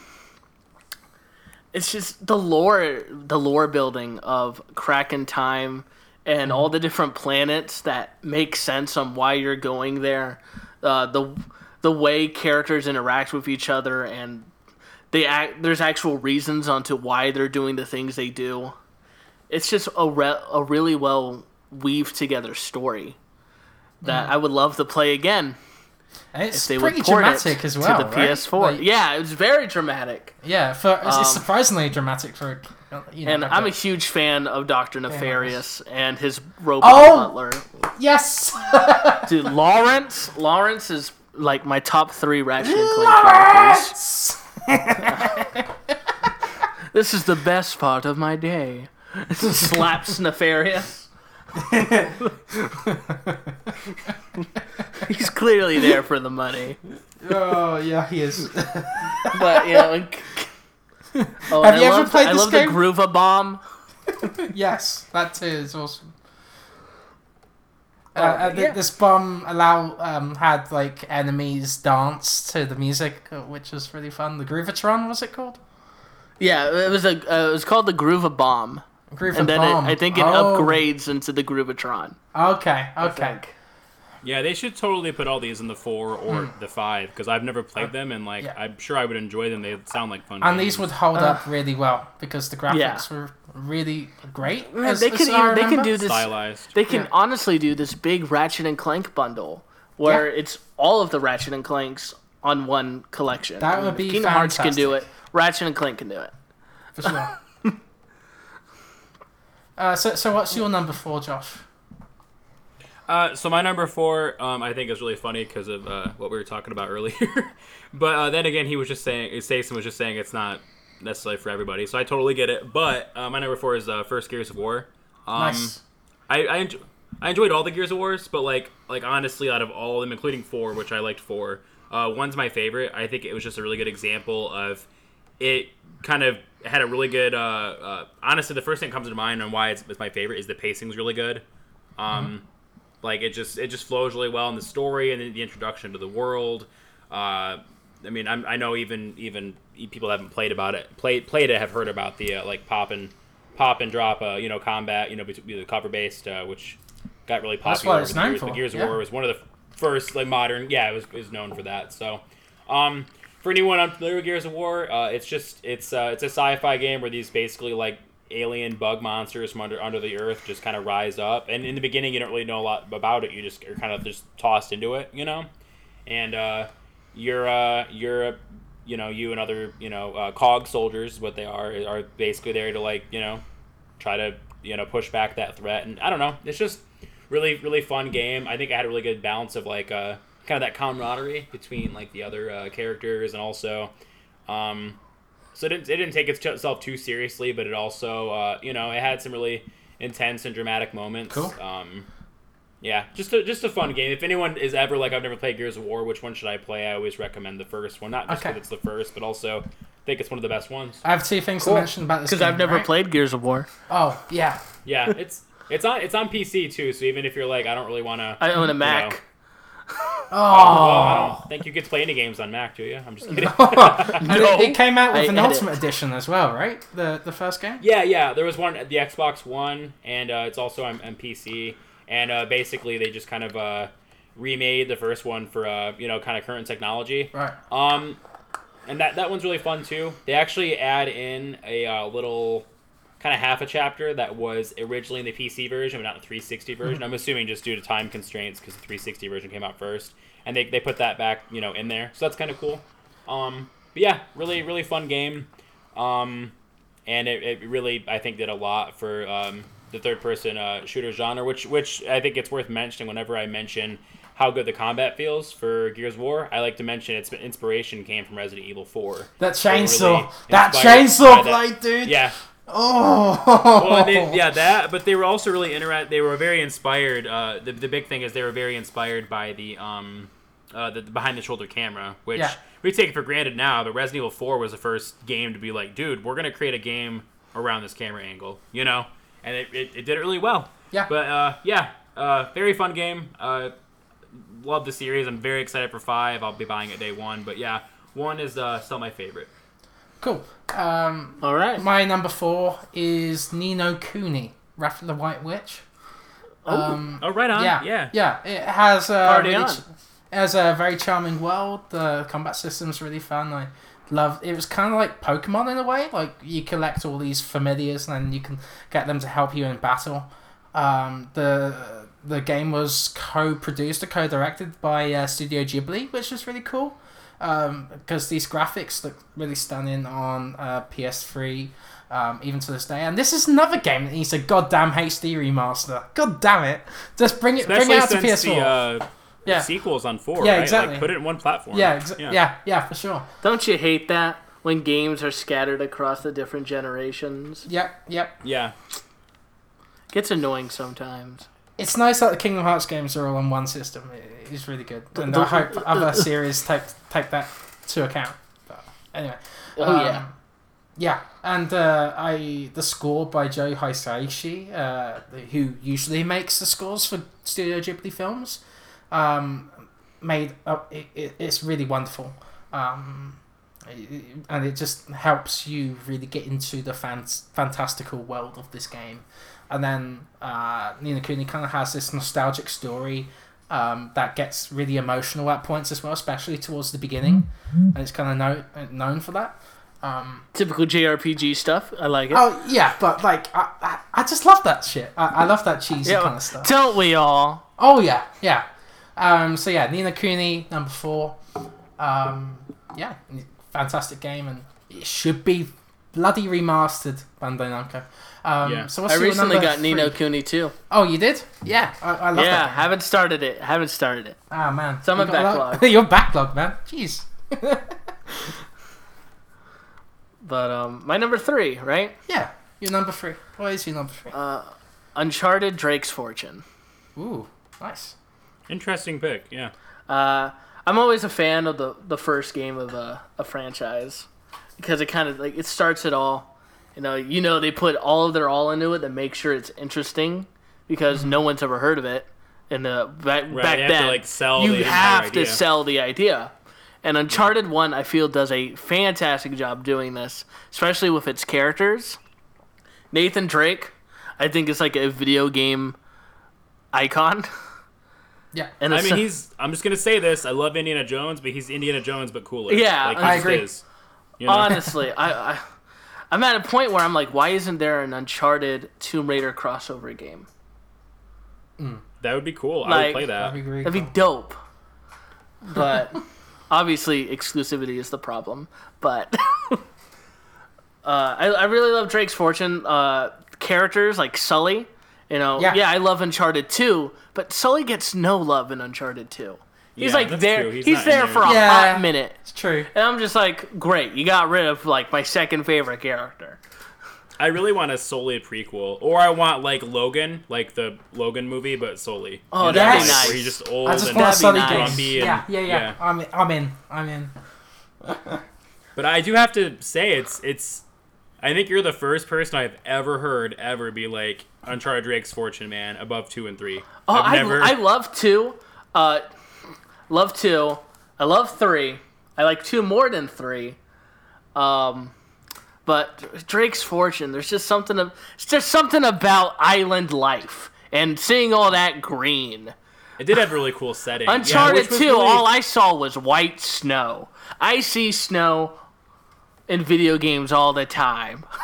it's just the lore the lore building of crack in time and all the different planets that make sense on why you're going there. Uh, the the way characters interact with each other and they act there's actual reasons onto why they're doing the things they do. It's just a, re- a really well weaved together story that I would love to play again. It's They pretty would port dramatic it as well. to the right? PS4. Like, yeah, it was very dramatic. yeah. For it's, Um, surprisingly dramatic for you know. And I'm a huge fan of Doctor Nefarious and his robot Oh! butler. yes. (laughs) Dude, Lawrence, Lawrence is like my top three Ratchet and Clank characters. (laughs) This is the best part of my day. (laughs) Slaps Nefarious. (laughs) He's clearly there for the money, oh yeah, he is. (laughs) but you know. Oh, Have you I ever love, played I this love game? the Groova Bomb. (laughs) yes, that too is awesome. Uh, Oh, uh, th- yeah. This bomb allow um, had like enemies dance to the music, uh, which was really fun. The Groovitron was it called? Yeah, it was a. Uh, it was called the Groova Bomb, Groova and then it, I think it Oh, upgrades into the Groovitron. Okay, okay. Yeah, they should totally put all these in the four or hmm. the five because I've never played uh, them and like yeah. I'm sure I would enjoy them. They sound like fun. And games. these would hold up really well because the graphics Yeah. were really great. Man, as- they as can I even, they can do this. stylized. They can Yeah. honestly do this big Ratchet and Clank bundle where it's all of the Ratchet and Clanks on one collection. That I would if be Kingdom Hearts can do it. Ratchet and Clank can do it. for sure. (laughs) uh, so, so what's your number four, Josh? Uh, so my number four, um, I think is really funny because of uh, what we were talking about (laughs) earlier. but uh, then again, he was just saying, Stacin was just saying it's not necessarily for everybody. So I totally get it. But uh, my number four is uh, First Gears of War. Um, nice. I I, enjo- I enjoyed all the Gears of Wars, but like like honestly, out of all of them, including four, which I liked four, uh, one's my favorite. I think it was just a really good example of it. Kind of had a really good. Uh, uh, honestly, the first thing that comes to mind on why it's, it's my favorite is the pacing's really good. Um, like it just it just flows really well in the story and the introduction to the world. Uh, I mean, I'm, I know even even people haven't played about it, played played it, have heard about the uh, like pop and pop and drop, uh, you know, combat, you know, the cover based, uh, which got really That's popular. what over it's years. Gears yeah. of War was one of the first like modern. Yeah, it was, it was known for that. So, um, for anyone unfamiliar with Gears of War, uh, it's just it's uh, it's a sci-fi game where these basically like alien bug monsters from under under the earth just kind of rise up. And in the beginning, you don't really know a lot about it. You just are kind of just tossed into it, you know. And uh, you're uh, you're you know you and other you know uh, cog soldiers, what they are, are basically there to like you know try to you know push back that threat. And I don't know, it's just really really fun game. I think I had a really good balance of like uh, kind of that camaraderie between like the other uh, characters and also. Um, so it didn't, it didn't take itself too seriously, but it also, uh, you know, it had some really intense and dramatic moments. Cool. Um, yeah, just a, just a fun game. If anyone is ever like, I've never played Gears of War, which one should I play? I always recommend the first one, not just Okay. because it's the first, but also I think it's one of the best ones. I have two things Cool. to mention about this Because I've never right? played Gears of War. Oh yeah. Yeah, it's it's on it's on PC too. So even if you're like, I don't really want to. I own a Mac. Oh. Well, I don't think you get to play any games on Mac, do you? I'm just kidding. (laughs) And it, it came out with I an edit. Ultimate Edition as well, right? The the first game. Yeah, yeah. There was one at the Xbox One, and uh, it's also on, on PC. And uh, basically, they just kind of uh, remade the first one for uh, you know kind of current technology. Right. Um, and that that one's really fun too. They actually add in a uh, little kind of half a chapter that was originally in the PC version, but not the 360 version. I'm assuming just due to time constraints because the 360 version came out first, and they, they put that back you know in there. So that's kind of cool. Um, but yeah, really really fun game. Um, and it, it really I think did a lot for um, the third person uh, shooter genre, which which I think it's worth mentioning whenever I mention how good the combat feels for Gears of War. I like to mention its inspiration came from Resident Evil 4. That were really chainsaw, that chainsaw blade, dude. Yeah, Oh. well, they, yeah, that. But they were also really interact. They were very inspired. Uh, the the big thing is they were very inspired by the um, uh, the, the behind the shoulder camera, which Yeah. we take it for granted now. But Resident Evil Four was the first game to be like, dude, we're gonna create a game around this camera angle, you know, and it, it, it did it really well. Yeah. But uh, yeah, uh, very fun game. Uh, love the series. I'm very excited for five. I'll be buying it day one. But yeah, one is uh, still my favorite. Cool. Um, All right. my number four is Ni no Kuni, Wrath of the White Witch. Um, Oh, right on. yeah, yeah. yeah. It has a really ch- it has a very charming world. The combat system's really fun. I love. It was kind of like Pokemon in a way. Like you collect all these familiars, and then you can get them to help you in battle. Um, the the game was co-produced or co-directed by uh, Studio Ghibli, which was really cool. Because these graphics look really stunning on uh, PS3, um, even to this day. And this is another game that needs a goddamn HD remaster. God damn it! Just bring it, bring it out to PS4. the uh, yeah, sequels on four. Yeah, right? exactly. Like, put it in one platform. yeah, exa- yeah, yeah, for sure. Don't you hate that when games are scattered across the different generations? Yep, yep. yeah. Gets annoying sometimes. It's nice that the Kingdom Hearts games are all on one system. It is really good, and I hope (laughs) other series take take that to account. But anyway, Oh um, yeah. yeah, and uh, I the score by Joe Hisaishi, uh, who usually makes the scores for Studio Ghibli films, um, made uh, it, it, it's really wonderful. Um, and it just helps you really get into the fan- fantastical world of this game. And then uh, Ni no Kuni kind of has this nostalgic story um, that gets really emotional at points as well, especially towards the beginning, and it's kind of know- known for that. Um, Typical JRPG stuff. I like it. oh yeah, but like I, I, I just love that shit. I, I love that cheesy Yeah, kind of stuff. Don't we all? Oh yeah, yeah. Um, so yeah, Ni no Kuni number four. Um, yeah, fantastic game, and it should be bloody remastered. Bandai Namco. Um, Yeah. So what's I your recently number got Ni no three? Cooney too. Oh, you did? Yeah, I, I love Yeah, that. Game. haven't started it. Haven't started it. Ah man, It's on my You got a lot- backlog. (laughs) Your backlog, man. Jeez. (laughs) But um, my number three, right? Yeah, your number three. What is your number three? Uh, Uncharted: Drake's Fortune. Ooh, nice. Interesting pick. Yeah. Uh, I'm always a fan of the the first game of a, a franchise because it kind of like it starts it all. You know, you know they put all of their all into it to make sure it's interesting because mm-hmm. no one's ever heard of it. And the back, Right, back you have to, then, like, sell you the have to idea. sell the idea. And Uncharted One, I feel, does a fantastic job doing this, especially with its characters. Nathan Drake, I think, is like a video game icon. Yeah. And I mean, (laughs) he's. I'm just gonna say this. I love Indiana Jones, but he's Indiana Jones, but cooler. Yeah, like, I he's agree. his, you know? honestly, I, I I'm at a point where I'm like, why isn't there an Uncharted Tomb Raider crossover game? that would be cool. I would play that. That'd be That'd be dope. But (laughs) obviously, exclusivity is the problem. But (laughs) uh, I, I really love Drake's Fortune. Uh, characters like Sully, you know, Yeah. yeah. I love Uncharted 2, but Sully gets no love in Uncharted 2. He's Yeah, like there. true. He's He's, there there. for a Yeah. hot minute. It's true. And I'm just like, great, you got rid of like my second favorite character. I really want a Sully prequel, or I want like Logan, like the Logan movie, but Sully. Oh, You know, that'd like, be nice. Where he's just old I just and want that'd be Sully nice. game. grumpy. Yeah, And, yeah, yeah. I'm, I'm in. I'm in. (laughs) But I do have to say, it's it's. I think you're the first person I've ever heard ever be like Uncharted Drake's Fortune, man, above two and three. Oh, I've I, never. I love two. Uh, love two. I love three. I like two more than three. Um, but Drake's Fortune, there's just something of, it's just something about island life and seeing all that green. It did have a really cool setting. Uncharted was 2, really- all I saw was white snow. I see snow in video games all the time. (laughs)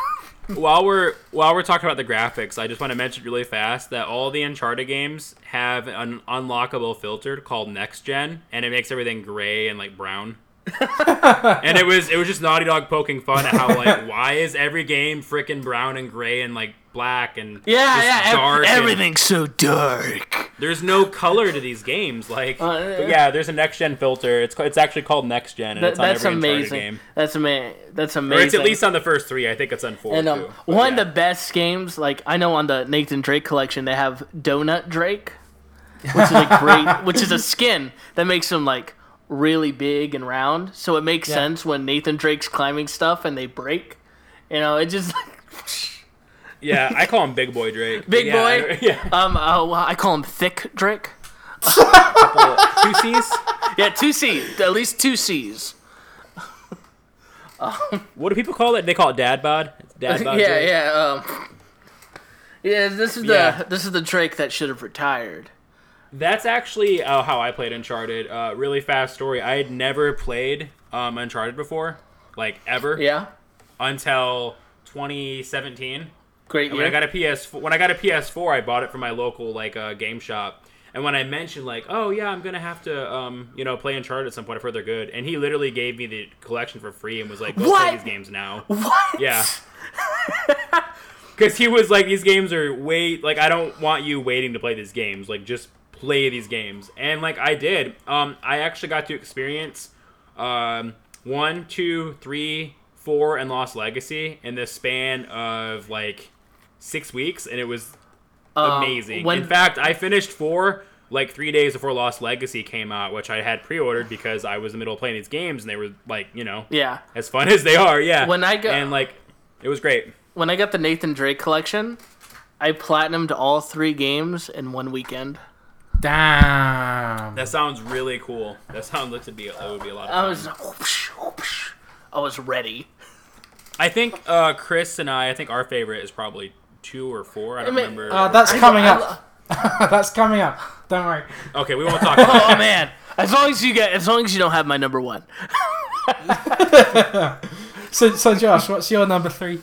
while we're while we're talking about the graphics, I just want to mention really fast that all the Uncharted games have an unlockable filter called Next Gen, and it makes everything gray and like brown. And it was it was just Naughty Dog poking fun at how like (laughs) why is every game freaking brown and gray and like black and Yeah, just yeah, ev- dark and- everything's so dark. there's no color to these games like Uh, but yeah there's a next gen filter it's it's actually called next gen and it's on that's every Uncharted amazing. game That's ama- That's or amazing. it's at least on the first three I think it's on four and um, too one yeah. of the best games, like I know on the Nathan Drake collection, they have Donut Drake, which is a great, (laughs) which is a skin that makes him like really big and round. So it makes Yeah. sense when Nathan Drake's climbing stuff and they break. You know, it just (laughs) yeah I call him Big Boy Drake (laughs) Big Yeah, Boy? yeah (laughs) um, uh, well, I call him Thick Drake. two C's Yeah, two C's, at least two C's. What do people call it? They call it dad bod. It's dad bod. yeah, Drake. yeah. Um, yeah, this is the Yeah. this is the Drake that should have retired. That's actually uh, how I played Uncharted. Uh, really fast story. I had never played um, Uncharted before, like ever, Yeah, until 2017. great And when I got a PS, when I got a PS4, I bought it from my local like uh, game shop. And when I mentioned like, oh yeah, I'm gonna have to, um, you know, play Uncharted at some point. I've heard they're good. And he literally gave me the collection for free and was like, go What? play these games now. What? Yeah. (laughs) (laughs) Because he was like, these games are wait, like I don't want you waiting to play these games. Like just play these games, and like I did. Um, I actually got to experience, um, one, two, three, four, and Lost Legacy in the span of like six weeks, and it was Um, amazing. when- in fact, I finished four like three days before Lost Legacy came out, which I had pre-ordered because I was in the middle of playing these games, and they were like, you know, Yeah. as fun (laughs) as they are. Yeah. When I got and like, it was great. When I got the Nathan Drake collection, I platinumed all three games in one weekend. Damn. That sounds really cool. That sounds like to be it would be a lot of I fun. was whoosh, whoosh. I was ready. I think uh, Chris and I. I think our favorite is probably two or four. I don't mean, remember. Uh, that's I- coming I- up. (laughs) that's coming up. Don't worry. okay, we won't talk. (laughs) About Oh that. man. As long as you get as long as you don't have my number one. (laughs) So, so Josh, what's your number three?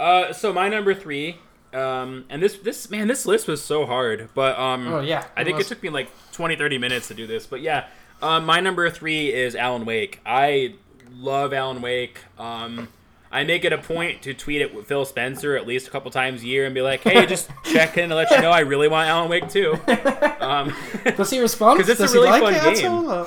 Uh, so my number three. Um, and this this man, this list was so hard, but um, Oh, yeah, I think it took me like 20, 30 minutes to do this. But yeah, um, my number three is Alan Wake. I love Alan Wake. Um, I make it a point to tweet at Phil Spencer at least a couple times a year and be like, "Hey, just (laughs) check in to let you know I really want Alan Wake too." Um, (laughs) Does he respond? 'Cause it's a really like fun game.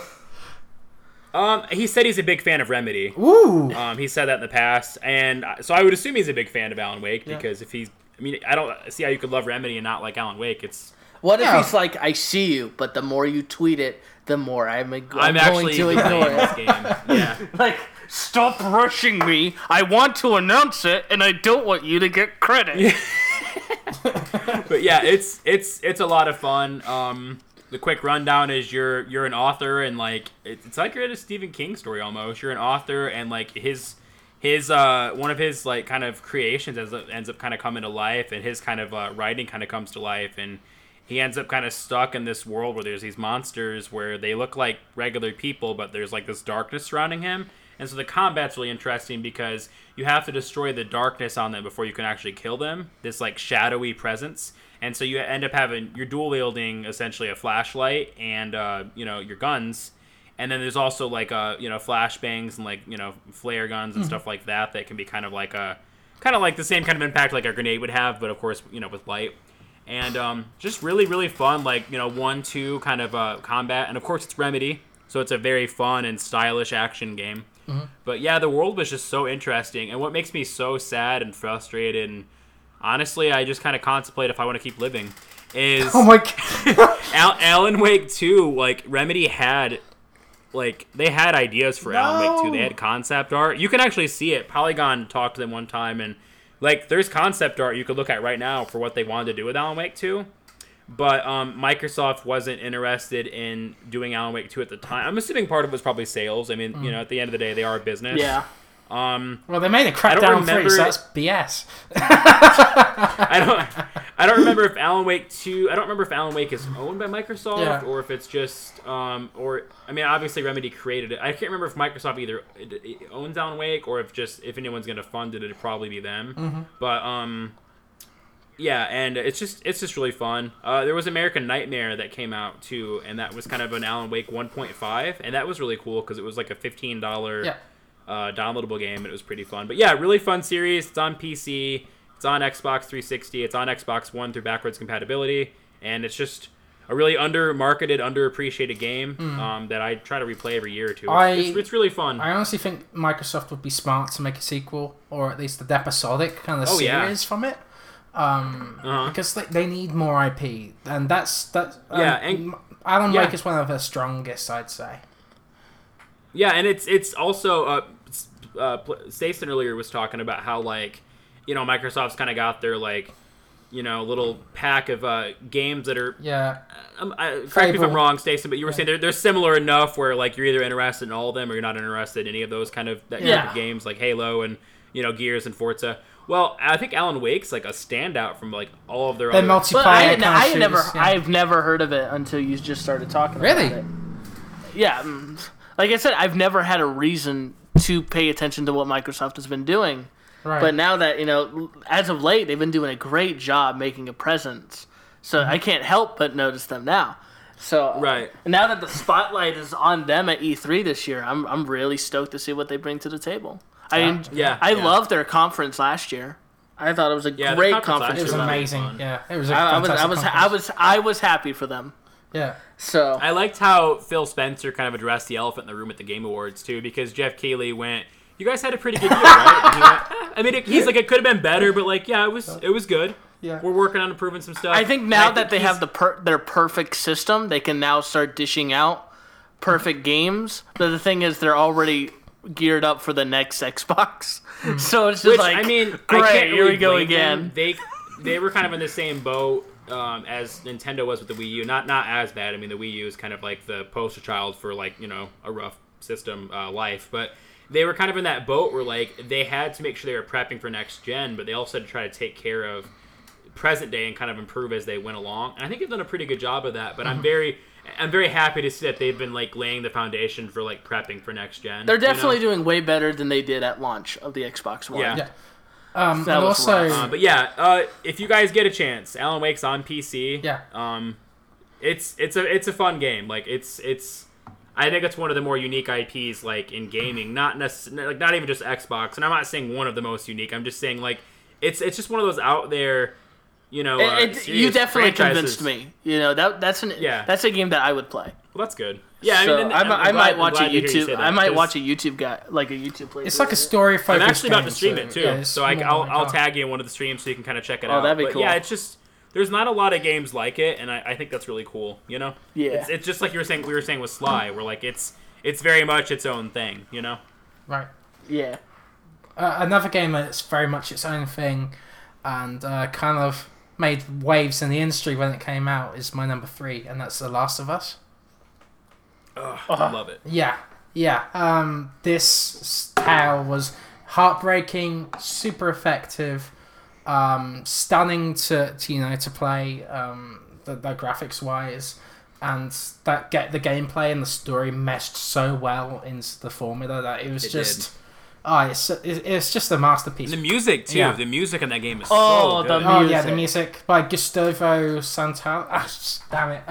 um, he said he's a big fan of Remedy. Ooh. Um, he said that in the past, and so I would assume he's a big fan of Alan Wake because if he's, I mean, I don't see how you could love Remedy and not like Alan Wake. It's What if Yeah. he's like, I see you, but the more you tweet it, the more I'm, I'm, I'm, going to ignore this it. game. (laughs) Yeah, Like, stop rushing me. I want to announce it, and I don't want you to get credit. (laughs) but yeah, it's it's it's a lot of fun. Um, the quick rundown is you're you're an author and like it's like you're in a Stephen King story almost. You're an author and like his his uh one of his like kind of creations ends up ends up kind of coming to life and his kind of uh, writing kind of comes to life and he ends up kind of stuck in this world where there's these monsters where they look like regular people but there's like this darkness surrounding him. And so the combat's really interesting because you have to destroy the darkness on them before you can actually kill them this like shadowy presence. And so you end up having you're dual wielding essentially a flashlight and uh, you know your guns and then there's also like uh you know flashbangs and like you know flare guns and stuff like that that can be kind of like a kind of like the same kind of impact like a grenade would have but of course you know with light. And um, just really really fun like you know one two kind of uh, combat. And of course it's remedy so it's a very fun and stylish action game. But yeah the world was just so interesting. And what makes me so sad and frustrated and honestly i just kind of contemplate if i want to keep living is (laughs) Oh my (laughs) god. Al- Alan Wake 2, like Remedy had like they had ideas for Alan Wake 2. They had concept art. You can actually see it. Polygon talked to them one time and like there's concept art you could look at right now for what they wanted to do with Alan Wake 2. But um, Microsoft wasn't interested in doing Alan Wake 2 at the time. I'm assuming part of it was probably sales. I mean, you know, at the end of the day, they are a business. Yeah. Um, Well, they made a Crackdown 3, so that's BS. I don't. I don't remember if Alan Wake two. I don't remember if Alan Wake is owned by Microsoft Yeah. or if it's just um or I mean obviously Remedy created it. I can't remember if Microsoft either owns Alan Wake or if just if anyone's gonna fund it, it'd probably be them. Mm-hmm. But um. Yeah, and it's just it's just really fun. Uh, there was American Nightmare that came out too, and that was kind of an Alan Wake 1.5, and that was really cool because it was like a fifteen dollar Yeah. Uh, downloadable game, it was pretty fun. But yeah, really fun series. It's on PC, it's on Xbox 360, it's on Xbox One through backwards compatibility, and it's just a really under marketed, underappreciated game um, that I try to replay every year or two. It's. I- it's, it's really fun. I honestly think Microsoft would be smart to make a sequel, or at least the episodic kind of Oh, yeah. series from it. Um, Uh-huh. because they, they need more IP, and that's that's um, Yeah, and- Alan yeah. Wake is one of the strongest, I'd say. Yeah, and it's it's also uh, uh, Pl- Stacin earlier was talking about how like you know Microsoft's kind of got their like you know little pack of uh, games that are Yeah, um, I, correct me if I'm wrong, Stacin, but you were saying they're, they're similar enough where like you're either interested in all of them or you're not interested in any of those kind of that kind Yeah. of games like Halo and you know Gears and Forza. Well, I think Alan Wake's like a standout from like all of their the other. multiplayer. But I, had, kind of I had never, shooters, yeah. I've never heard of it until you just started talking Really? about it. Yeah, mm, like I said, I've never had a reason to pay attention to what Microsoft has been doing. right. But now that you know, as of late, they've been doing a great job making a presence. So I can't help but notice them now. So Right. now that the spotlight is on them at E3 this year, I'm I'm really stoked to see what they bring to the table. I en- Yeah, I yeah. loved their conference last year. I thought it was a Yeah, great conference conference. it was amazing. Yeah, it was. A I, I was I was I was I was happy for them. Yeah, So I liked how Phil Spencer kind of addressed the elephant in the room at the Game Awards too, because Geoff Keighley went. You guys had a pretty good year, right? He went, (laughs) I mean, it, he's like, it could have been better, but like, yeah, it was, it was good. yeah. We're working on improving some stuff. I think now I that they he's- have the per- their perfect system, they can now start dishing out perfect (laughs) games. But the thing is, they're already geared up for the next Xbox, hmm. (laughs) so it's just Which like, I mean, great, I can't here really we go again. them. They they were kind of in the same boat um, as Nintendo was with the Wii U. Not not as bad. I mean, the Wii U is kind of like the poster child for like you know a rough system uh, life, but. They were kind of in that boat where like they had to make sure they were prepping for next gen, but they also had to try to take care of present day and kind of improve as they went along. And I think they've done a pretty good job of that. But Mm-hmm. I'm very I'm very happy to see that they've been like laying the foundation for like prepping for next gen. They're you know? definitely doing way better than they did at launch of the Xbox One. Yeah. Yeah. Um, That and also. Uh, but yeah, uh, if you guys get a chance, Alan Wake's on PC. Yeah. Um, it's it's a it's a fun game. Like it's it's. I think it's one of the more unique IPs like in gaming. Not necess- like not even just Xbox. And I'm not saying one of the most unique. I'm just saying like it's it's just one of those out there. You know, uh, It- it- you definitely franchises. convinced me. You know that that's an Yeah. that's a game that I would play. Well, that's good. Yeah, I mean, and I, I'm mi- I glad- might I'm watch a glad to hear you YouTube. say that, I might 'cause- watch a YouTube guy like a YouTube play. it's like a story I'm focused. actually about to stream so, it too, yeah, it's so I, I'll I'll that. tag you in one of the streams so you can kind of check it Oh, out. that'd be but cool. Yeah, it's just there's not a lot of games like it, and I, I think that's really cool. You know, Yeah. it's, it's just like you were saying. We were saying with Sly, where like it's it's very much its own thing. You know, Right. Yeah. Uh, another game that's very much its own thing, and uh, kind of made waves in the industry when it came out is my number three, and that's The Last of Us. Ugh, Uh-huh. I love it. Yeah, yeah. Um, this tale was heartbreaking, super effective, um, stunning to, to you know to play. Um, the, the graphics wise, and that get the gameplay and the story meshed so well into the formula that it was It just. Oh, it's it's just a masterpiece. And the music too. Yeah. The music in that game is Oh, so the good. Oh yeah, the music. music by Gustavo Santal. Ah, damn it! (laughs)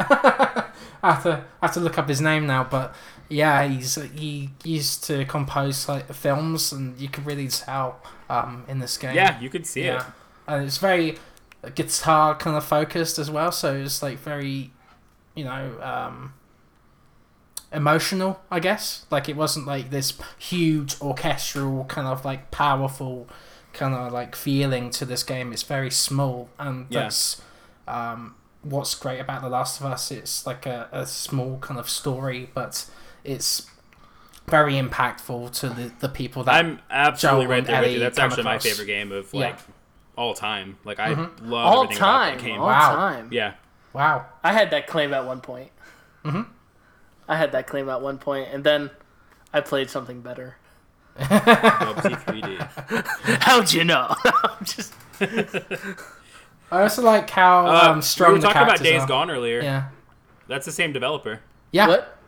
I have to I have to look up his name now, but yeah, he's he used to compose like films, and you can really tell um, in this game. yeah, you could see it. and it's very guitar kind of focused as well, so it's like very, you know, um, emotional. I guess like it wasn't like this huge orchestral kind of like powerful kind of like feeling to this game. It's very small, and Yeah. that's um, what's great about The Last of Us. It's like a, a small kind of story, but it's very impactful to the, the people that I'm absolutely Joel right there with you. That's come actually my favorite game of Yeah. like all time. Like I Mhm. love All everything about time. that game. All Wow. time. Yeah. wow. I had that claim at one point. Mhm. I had that claim at one point, and then I played something better. Bubsy 3D. (laughs) How'd you know? (laughs) I'm just I also like how Uh, um, strong we were the talking about Days are. Gone earlier. Yeah. That's the same developer. Yeah. What?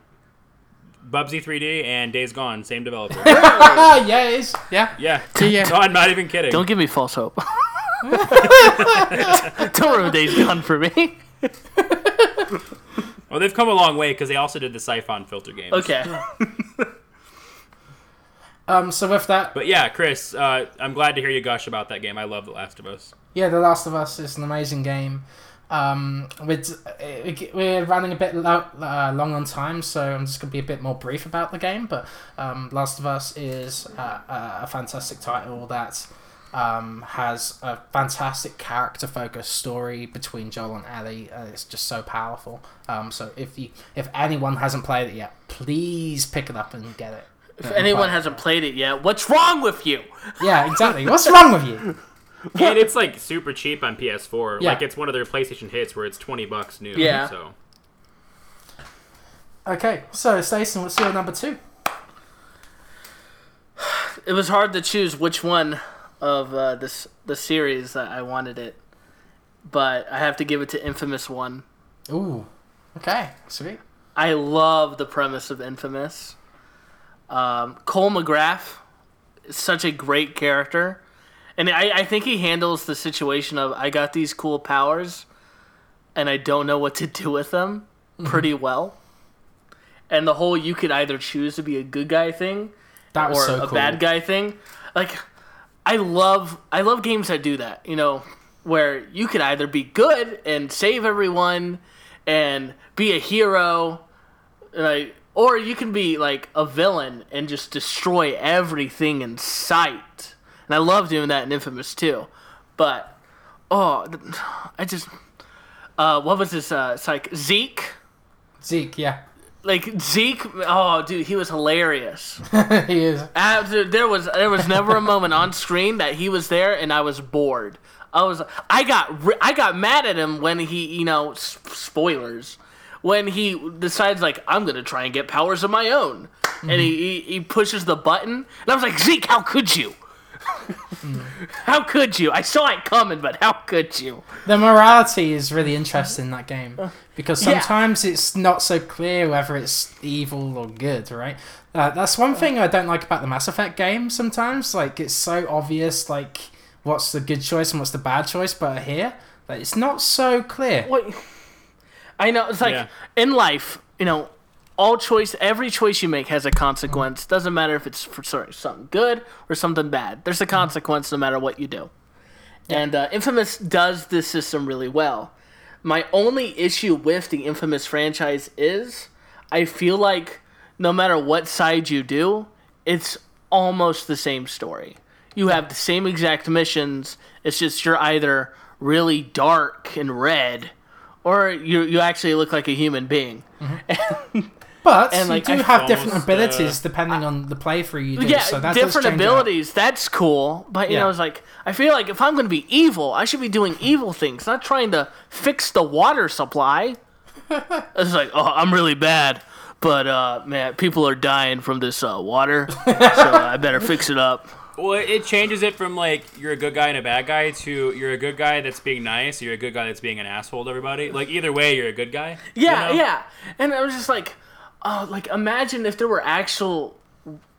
Bubsy 3D and Days Gone, same developer. Ah, (laughs) yeah, it is. Yeah. yeah. Yeah. No, I'm not even kidding. Don't give me false hope. Don't ruin Days Gone for me. Well, they've come a long way because they also did the Syphon Filter games. Okay. (laughs) Um. So with that, But yeah, Chris, uh, I'm glad to hear you gush about that game. I love The Last of Us. yeah, The Last of Us is an amazing game. Um, with, uh, we're running a bit lo- uh, long on time, so I'm just gonna be a bit more brief about the game. But um, Last of Us is uh, a, a fantastic title that um, has a fantastic character-focused story between Joel and Ellie. Uh, it's just so powerful. Um, so if you, if anyone hasn't played it yet, please pick it up and get it. If anyone hasn't played it yet, what's wrong with you? yeah, exactly. What's wrong with you? (laughs) and it's like super cheap on PS4. Yeah. Like it's one of their PlayStation hits where it's 20 bucks new. Yeah. So Okay, so Stacey, what's your number two? It was hard to choose which one of uh, this the series that I wanted it, but I have to give it to Infamous One. Ooh. Okay, sweet. I love the premise of Infamous. Um, Cole McGrath is such a great character. And I, I think he handles the situation of I got these cool powers and I don't know what to do with them pretty well. And the whole you could either choose to be a good guy thing That or so a cool. bad guy thing. Like I love I love games that do that, you know, where you could either be good and save everyone and be a hero like or you can be like a villain and just destroy everything in sight. And I love doing that in Infamous too. But oh, I just uh what was this uh it's like Zeke Zeke, yeah. Like Zeke, oh dude, he was hilarious. (laughs) he is. Dude, there was there was never a moment on screen that he was there and I was bored. I was I got I got mad at him when he you know spoilers when he decides like I'm gonna try and get powers of my own and he, mm-hmm. he he pushes the button and I was like Zeke, how could you? (laughs) (laughs) how could you? I saw it coming, but how could you? The morality is really interesting in that game because Yeah. sometimes it's not so clear whether it's evil or good, right? Uh, that's one thing I don't like about the Mass Effect game sometimes. Like, it's so obvious, like, what's the good choice and what's the bad choice, but here, like, it's not so clear. What? I know it's like Yeah. in life, you know, all choice, every choice you make has a consequence. Doesn't matter if it's for sorry, something good or something bad. There's a consequence no matter what you do. And uh, Infamous does this system really well. My only issue with the Infamous franchise is I feel like no matter what side you do, it's almost the same story. You have the same exact missions. It's just you're either really dark and red, or you you actually look like a human being. (laughs) But And, like, you do I- have different Almost, abilities depending on the playthrough you do. Yeah, so that different change up. abilities. That's cool, but you Yeah. know, it's like I feel like if I'm going to be evil, I should be doing evil things, not trying to fix the water supply. (laughs) it's like, oh, I'm really bad, but uh, man, people are dying from this uh, water, (laughs) so I better fix it up. Well, it changes it from like you're a good guy and a bad guy to you're a good guy that's being nice, you're a good guy that's being an asshole to everybody. Like either way, you're a good guy. you Yeah, know? yeah. And I was just like, oh, like imagine if there were actual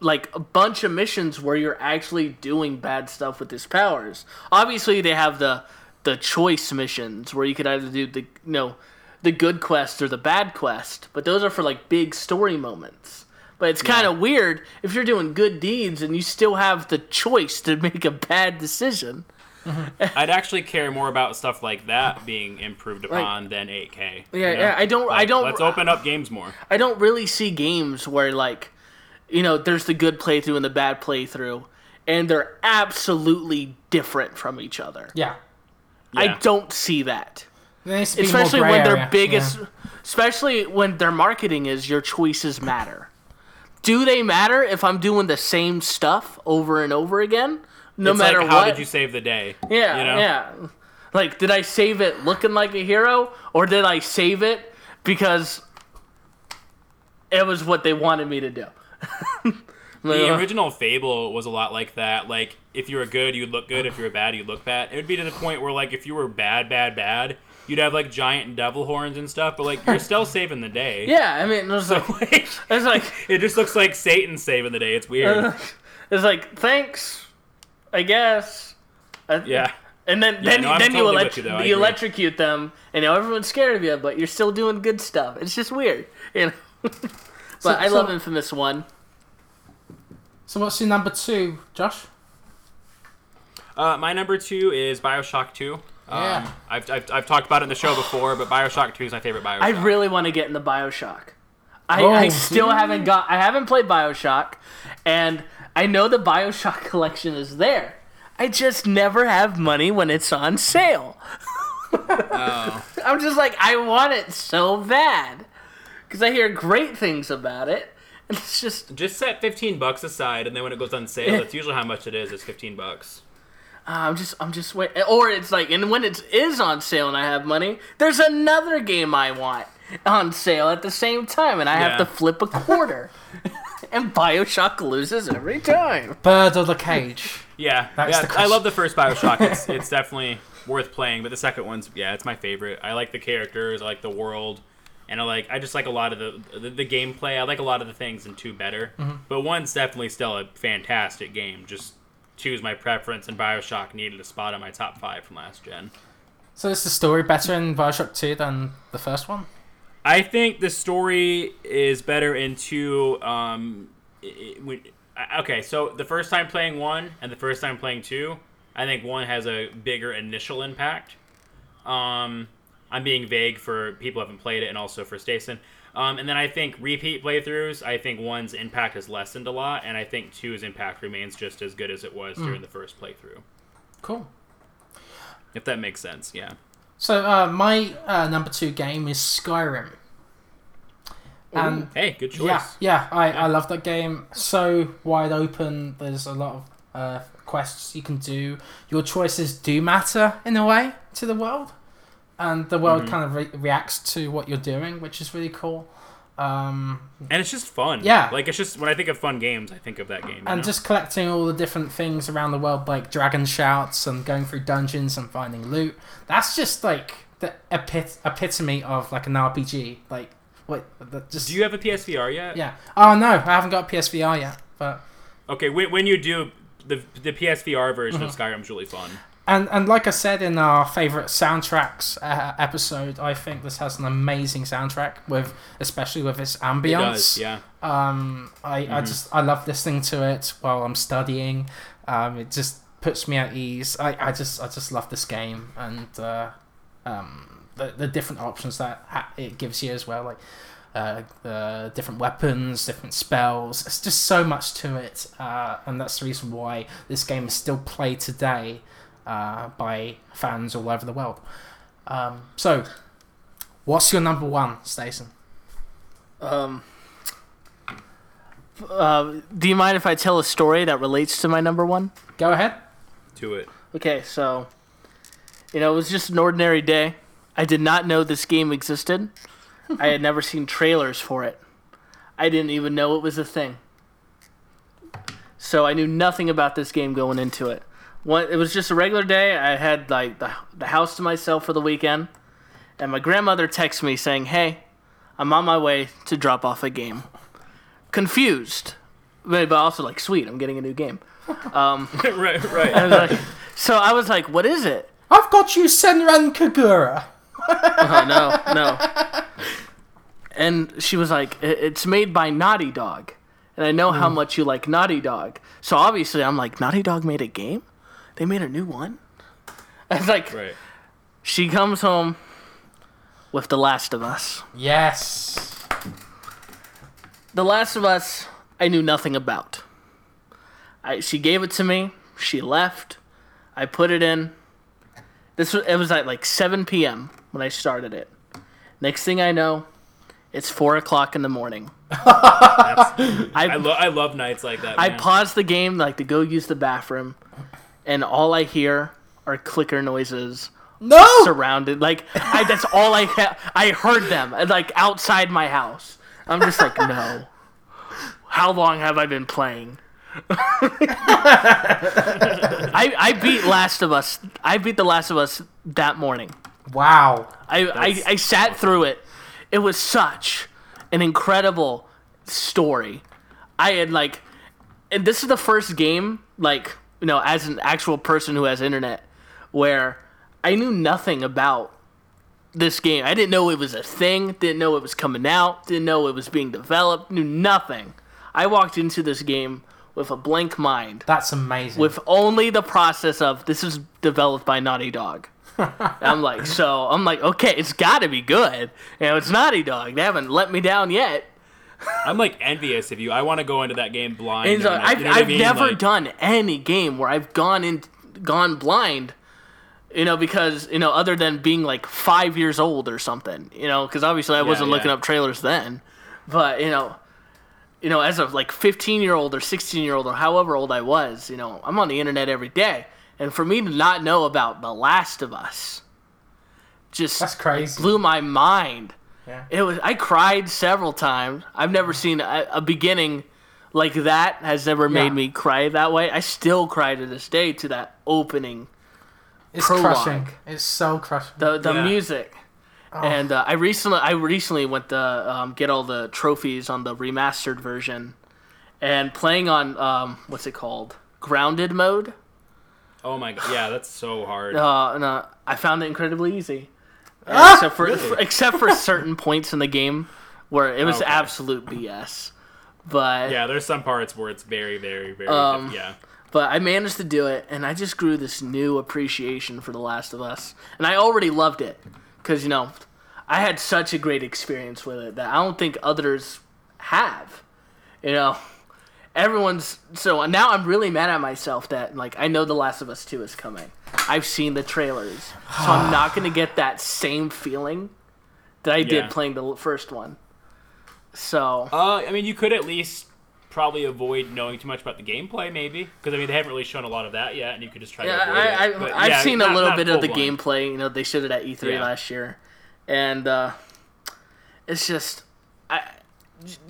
like a bunch of missions where you're actually doing bad stuff with his powers. Obviously, they have the the choice missions where you could either do the you know the good quest or the bad quest, but those are for like big story moments. But it's kind of weird if you're doing good deeds and you still have the choice to (laughs) make a bad decision. (laughs) I'd actually care more about stuff like that being improved upon than 8K. Yeah, you know? yeah, I don't- I don't- Let's open up games more. I don't really see games where like, you know, there's the good playthrough and the bad playthrough, and they're absolutely different from each other. Yeah. I don't see that, There needs to be more especially grey when their area. biggest, Yeah. especially when their marketing is your choices matter. Do they matter if I'm doing the same stuff over and over again? No it's matter like, how what. did you save the day? Yeah, you know? yeah. Like, did I save it looking like a hero, or did I save it because it was what they wanted me to do? (laughs) The original Fable was a lot like that. Like, if you were good, you'd look good. If you were bad, you'd look bad. It would be to the point where, like, if you were bad, bad, bad, you'd have like giant devil horns and stuff. But like, you're (laughs) still saving the day. yeah, I mean, it was So like, like, (laughs) it's like, it just looks like Satan saving the day. It's weird. it's like, thanks, I guess. I- Yeah. And then Yeah, then, no, I'm then you, totally elect- you, though. You electrocute them, and now everyone's scared of you, but you're still doing good stuff. It's just weird, you know. (laughs) but I so- love Infamous One. So what's your number two, Josh? Uh, my number two is Bioshock Two. Um, Yeah. I've, I've, I've talked about it in the show before, but Bioshock Two is my favorite Bioshock. I really want to get in the Bioshock. I, Oh, I still dude. haven't got. I haven't played Bioshock, and I know the Bioshock collection is there. I just never have money when it's on sale. Oh. (laughs) I'm just like, I want it so bad because I hear great things about it, (laughs) and it's just Just set fifteen bucks aside, and then when it goes on sale, that's usually how much it is. It's fifteen bucks. uh, I'm just I'm just wait. Or it's like, and when it is on sale and I have money, there's another game I want on sale at the same time, and I have to flip a quarter. (laughs) and Bioshock loses every time. Bird or the cage? Yeah, That's yeah. the I love the first Bioshock. It's it's definitely worth playing, but the second one's yeah, it's my favorite. I like the characters, I like the world, and I like I just like a lot of the the, the gameplay. I like a lot of the things in two better, Mm-hmm. but one's definitely still a fantastic game. Just choose my preference, and Bioshock needed a spot on my top five from last gen. So is the story better in Bioshock Two than the first one? I think the story is better in two. Um, i- i- okay, so the first time playing one and the first time playing two, I think one has a bigger initial impact. Um, I'm being vague for people who haven't played it and also for Stacin. Um, and then I think repeat playthroughs, I think one's impact has lessened a lot, and I think two's impact remains just as good as it was during the first playthrough. Cool. If that makes sense, yeah. So uh, my uh, number two game is Skyrim. And Hey, good choice. yeah, yeah, I, I love that game. So wide open. There's a lot of uh, quests you can do. Your choices do matter in a way to the world, and the world Mhm. kind of re- reacts to what you're doing, which is really cool. Um, And it's just fun. Yeah. Like, it's just, when I think of fun games, I think of that game. and know? just collecting all the different things around the world, like dragon shouts and going through dungeons and finding loot. That's just like the epit- epitome of like an RPG. Like, what? Just Do you have a PSVR yet? yeah. Oh no, I haven't got a PSVR yet, but Okay, when, when you do, the the PSVR version Mm-hmm. of Skyrim's really fun. And and like I said in our favorite soundtracks uh, episode, I think this has an amazing soundtrack with, especially with its It does, yeah. Um, I, I Mhm. just I love listening to it while I'm studying. Um, it just puts me at ease. I, I just I just love this game and uh, um, the the different options that ha- it gives you as well, like uh, the different weapons, different spells. It's just so much to it, uh, and that's the reason why this game is still played today uh, by fans all over the world. Um, so, what's your number one, Stacey? Um, uh, do you mind if I tell a story that relates to my number one? Go ahead. To it. Okay, so you know, it was just an ordinary day. I did not know this game existed. I had never seen trailers for it. I didn't even know it was a thing. So I knew nothing about this game going into it. One, it was just a regular day. I had like the, the house to myself for the weekend, and my grandmother texted me saying, "Hey, I'm on my way to drop off a game." Confused, but but also like, "Sweet, I'm getting a new game." (laughs) Um, right, right. (laughs) I was like, so I was like, "What is it?" I've got you Senran Kagura. Oh no, no. (laughs) And she was like, "It's made by Naughty Dog," and I know how much you like Naughty Dog. So obviously, I'm like, "Naughty Dog made a game? They made a new one?" (laughs) It's like, right. she comes home with The Last of Us. Yes. The Last of Us, I knew nothing about. I she gave it to me. She left. I put it in. This was it was at like 7 p.m. when I started it. Next thing I know, it's four o'clock in the morning. (laughs) I, I lo- I love nights like that. I paused the game like to go use the bathroom, and all I hear are clicker noises No. surrounded. Like I, that's all I ha- I heard them like outside my house. I'm just like no. how long have I been playing? (laughs) I I beat Last of Us. I beat The Last of Us that morning. Wow. I, I, I sat through it. It was such an incredible story. I had like, and this is the first game, like, you know, as an actual person who has internet, where I knew nothing about this game. I didn't know it was a thing, didn't know it was coming out, didn't know it was being developed, knew nothing. I walked into this game with a blank mind That's amazing. with only the process of this is developed by Naughty Dog. (laughs) I'm like, so I'm like, okay, it's got to be good. You know, it's Naughty Dog. They haven't let me down yet. I'm like envious of you. I want to go into that game blind. And so on I've, you know what I I've mean? never Like, done any game where I've gone in, gone blind. You know, because you know, other than being like five years old or something. You know, because obviously I wasn't yeah. looking up trailers then. But you know, you know, as a like 15 year old or 16 year old or however old I was, you know, I'm on the internet every day, and for me to not know about The Last of Us, just That's crazy. blew my mind. Yeah. It was. I cried several times. I've never seen a, a beginning like that. Has never made Yeah. me cry that way. I still cry to this day to that opening, It's prologue. crushing. It's so crushing. the the Yeah. music. Oh. And uh, I recently, I recently went to um, get all the trophies on the remastered version, and playing on um, what's it called, grounded mode. Oh my god, yeah, that's so hard. Uh, and, uh, I found it incredibly easy, Ah! except for, for- except for certain (laughs) points in the game where it was Okay. absolute BS. But Yeah, there's some parts where it's very, very, very. Um, yeah. but I managed to do it, and I just grew this new appreciation for The Last of Us, and I already loved it because you know I had such a great experience with it that I don't think others have. You know, everyone's so now I'm really mad at myself that like I know The Last of Us Two is coming. I've seen the trailers, so I'm not gonna get that same feeling that I did Yeah. playing the first one. So Uh, I mean, you could at least probably avoid knowing too much about the gameplay, maybe, because I mean they haven't really shown a lot of that yet, and you could just try Yeah, I, it. I, I've yeah, seen a little not bit of the full-blown. gameplay. You know, they showed it at E3 Yeah. last year, and uh, it's just, I,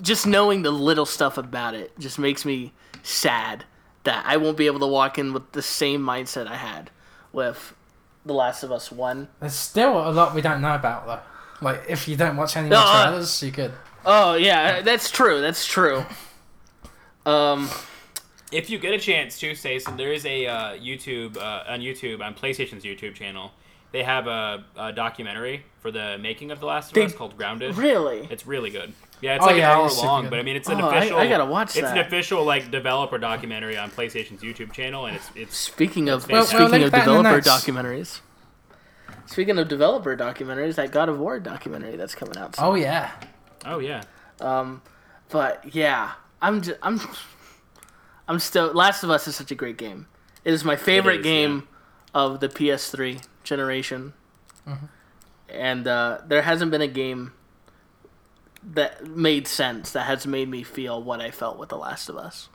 just knowing the little stuff about it just makes me sad that I won't be able to walk in with the same mindset I had with The Last of Us One. There's still a lot we don't know about though. Like if you don't watch any more No, uh, trailers, you could. Oh yeah, that's true. That's true. (laughs) Um, If you get a chance to, Stacin, there is a uh, YouTube uh, on YouTube on PlayStation's YouTube channel. They have a, a documentary for the making of The Last of They- Us called Grounded. really? It's really good. Yeah, it's Oh, like yeah, an hour long, but I mean, it's an Oh, official. I gotta watch It's that. an official like developer documentary on PlayStation's YouTube channel, and it's it's Speaking of Well, well, speaking link of that in the developer documentaries. Speaking of developer documentaries, that God of War documentary that's coming out. Soon. Oh yeah. oh yeah. Um, but yeah, I'm just, I'm I'm still Last of Us is such a great game. It is my favorite is, game of the PS3 generation, Mm-hmm. and uh, there hasn't been a game that made sense that has made me feel what I felt with The Last of Us.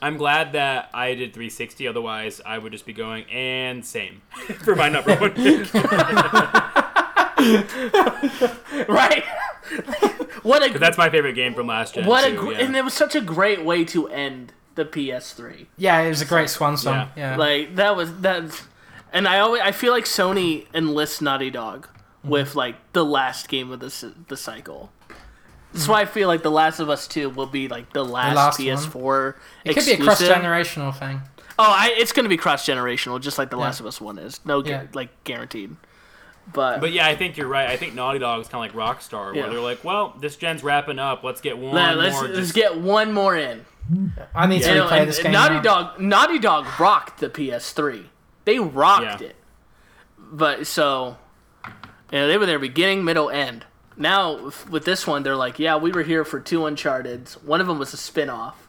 I'm glad that I did 360. Otherwise, I would just be going and same (laughs) for my number one. pick. (laughs) Right? (laughs) what a That's my favorite game from last gen. what a too, gr- yeah. and it was such a great way to end the PS3. Yeah, it was a great swan song. Yeah. Like that was that, and I always I feel like Sony enlists Naughty Dog Mm-hmm. with like the last game of the the cycle. That's why I feel like The Last of Us Two will be like the last, last. PS4 it could be a cross generational thing. Oh, I, it's going to be cross generational, just like The Last of Us One is. No, gu- Yeah. like guaranteed. But, But yeah, I think you're right. I think Naughty Dog is kind of like Rockstar, Yeah. where they're like, "Well, this gen's wrapping up. Let's get one Nah, let's, more." let's get one more in. I need to You know, replay and- this game. Naughty now. Dog, Naughty Dog rocked the PS3. They rocked Yeah. it. But so, you know, they were there beginning, middle, end. Now with- with this one, they're like, yeah, we were here for two Uncharted's. One of them was a spin-off.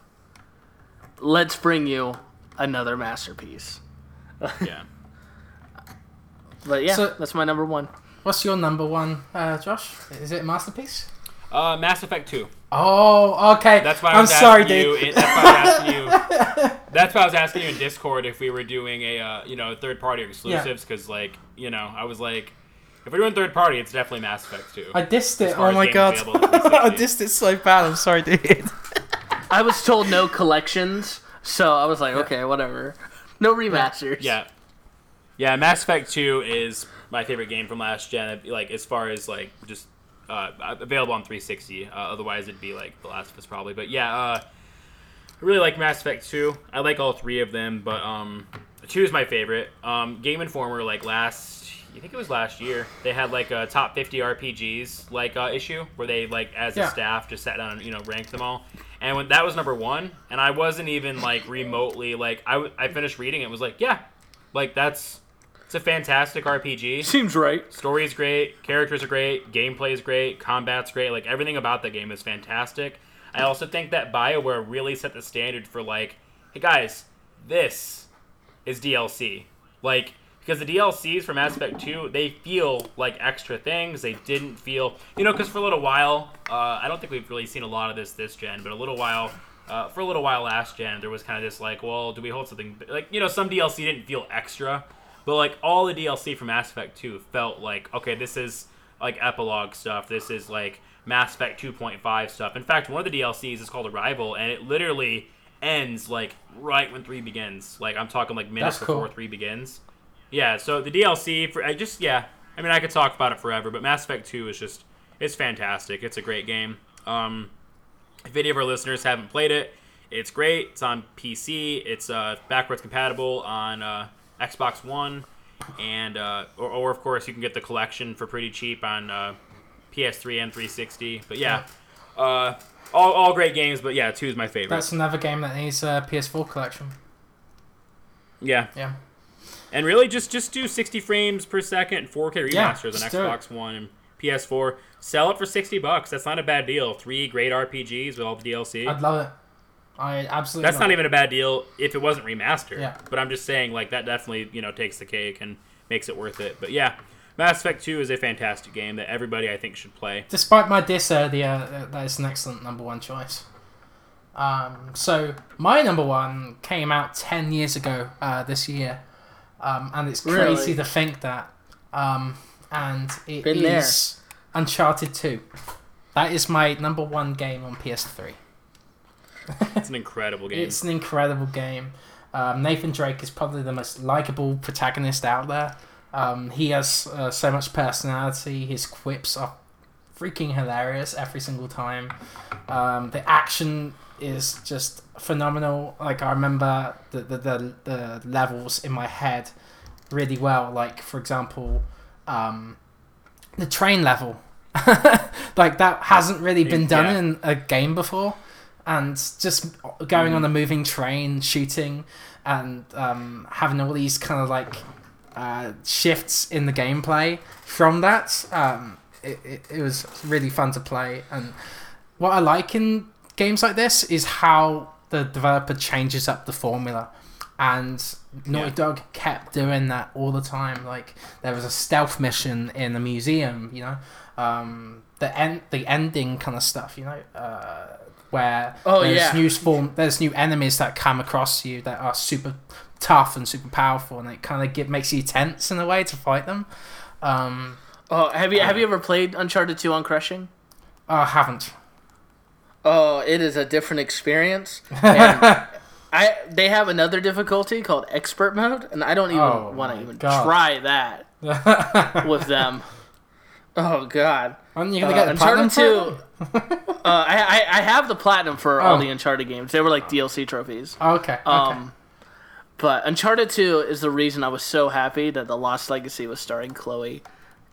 Let's bring you another masterpiece. yeah. (laughs) But yeah, So- that's my number one. What's your number one, uh, Josh? Is it masterpiece? Uh, Mass Effect Two. Oh, okay. That's why I I'm sorry, you. dude. in- that's why I was asking you. (laughs) That's why I was asking you in Discord if we were doing a uh, you know third party exclusives because like you know I was like if we're doing third party, it's definitely Mass Effect 2. I dissed it. Oh my god. (laughs) I dissed it so bad. I'm sorry, dude. I was told no collections, so I was like, okay, whatever. No remasters. Yeah. Yeah, Mass Effect 2 is my favorite game from last gen. Like as far as like just uh, available on 360. Uh, otherwise, it'd be like The Last of Us probably. But yeah, uh, I really like Mass Effect 2. I like all three of them, but um, 2 is my favorite. Um, Game Informer like last, I think it was last year, they had like a top 50 RPGs like uh, issue where they like as Yeah. a staff just sat down and you know ranked them all. And when that was number one, and I wasn't even like remotely like I, w- I finished reading it was like yeah, like that's it's a fantastic RPG. Seems right. Story is great, characters are great, gameplay is great, combat's great. Like everything about the game is fantastic. I also think that BioWare really set the standard for like, hey guys, this is DLC. Like because the DLCs from Mass Effect 2, they feel like extra things. They didn't feel, you know, because for a little while, uh, I don't think we've really seen a lot of this this gen, but a little while, uh, for a little while last gen, there was kind of this like, well, do we hold something like, you know, some DLC didn't feel extra, but like all the DLC from Mass Effect 2 felt like, okay, this is like epilogue stuff. This is like Mass Effect 2.5 stuff. In fact, one of the DLCs is called Arrival, and it literally ends like right when three begins. Like I'm talking like minutes cool. before three begins. Yeah, so the DLC for I just yeah, I mean I could talk about it forever, but Mass Effect 2 is just it's fantastic. It's a great game. Um if any of our listeners haven't played it, it's great. It's on PC. It's uh, backwards compatible on uh, Xbox One, and uh, or, or of course you can get the collection for pretty cheap on uh, PS3 and 360. But yeah, uh, all, all great games. But yeah, two is my favorite. That's another game that needs a PS4 collection. yeah, Yeah. And really just just do 60 frames per second, 4K Yeah, remasters on just do it. Xbox One and PS4. Sell it for 60 bucks. That's not a bad deal. Three great RPGs with all the DLC. I'd love it. I absolutely. That's not it. even a bad deal if it wasn't remastered. Yeah. But I'm just saying, like that definitely you know takes the cake and makes it worth it. But yeah, Mass Effect Two is a fantastic game that everybody I think should play. Despite my diss earlier, uh, that is an excellent number one choice. Um, so my number one came out ten years ago uh, this year, um, and it's crazy Really? to think that. Um, and it Been is Uncharted Two. That is my number one game on PS3. It's an incredible game. It's an incredible game. Um, Nathan Drake is probably the most likable protagonist out there. Um, he has uh, so much personality. His quips are freaking hilarious every single time. Um, the action is just phenomenal. Like I remember the, the, the, the levels in my head really well. Like for example, um, the train level. (laughs) like that hasn't really been done Yeah. in a game before and just going on a moving train, shooting, and um, having all these kind of like uh, shifts in the gameplay from that. Um, it, it, it was really fun to play, and what I like in games like this is how the developer changes up the formula. And Naughty Yeah. Dog kept doing that all the time. Like there was a stealth mission in the museum, you know, um, the end, the ending kind of stuff, you know, uh, where Oh, there's yeah. new form, there's new enemies that come across you that are super tough and super powerful, and it kind of get, makes you tense in a way to fight them. Um, Oh, have you have you ever played Uncharted Two on Crushing? I haven't. Oh, it is a different experience. (laughs) And I they have another difficulty called expert mode, and I don't even Oh want to even God. try that (laughs) with them. Oh God. You gonna Uh, get Uncharted 2. Uh, I, I I have the platinum for all Oh. the Uncharted games. They were like DLC trophies. Oh, okay. Okay. Um, but Uncharted 2 is the reason I was so happy that The Lost Legacy was starring Chloe.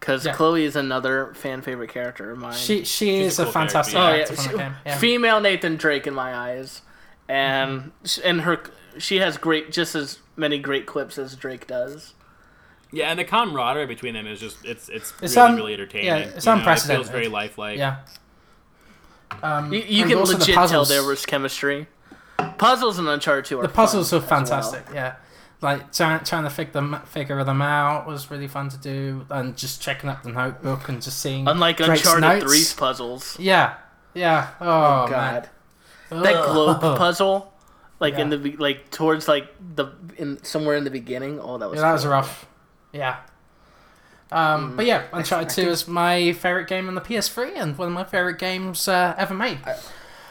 Because Yeah. Chloe is another fan favorite character of mine. she she She's is a a fantastic character, oh, yeah. she- Yeah. Female Nathan Drake in my eyes. And and her she has great just as many great clips as Drake does. yeah, and the camaraderie between them is just it's it's, It's really un- really entertaining. yeah, it's you know, It unprecedented. feels very lifelike. yeah. Um, You, you can also the legit tell there was chemistry. Puzzles in Uncharted 2 are the puzzles fun were as well. fantastic. Yeah, like trying trying to figure them figure them out was really fun to do, and just checking up the notebook and just seeing Unlike Drake's Uncharted notes. 3's puzzles. Yeah, yeah. Oh, God. man. that globe (laughs) puzzle like in the like towards like the in somewhere in the beginning oh that was Yeah, that was rough. Yeah. Um, But yeah, Uncharted 2 is my favorite game on the PS3 and one of my favorite games uh, ever made.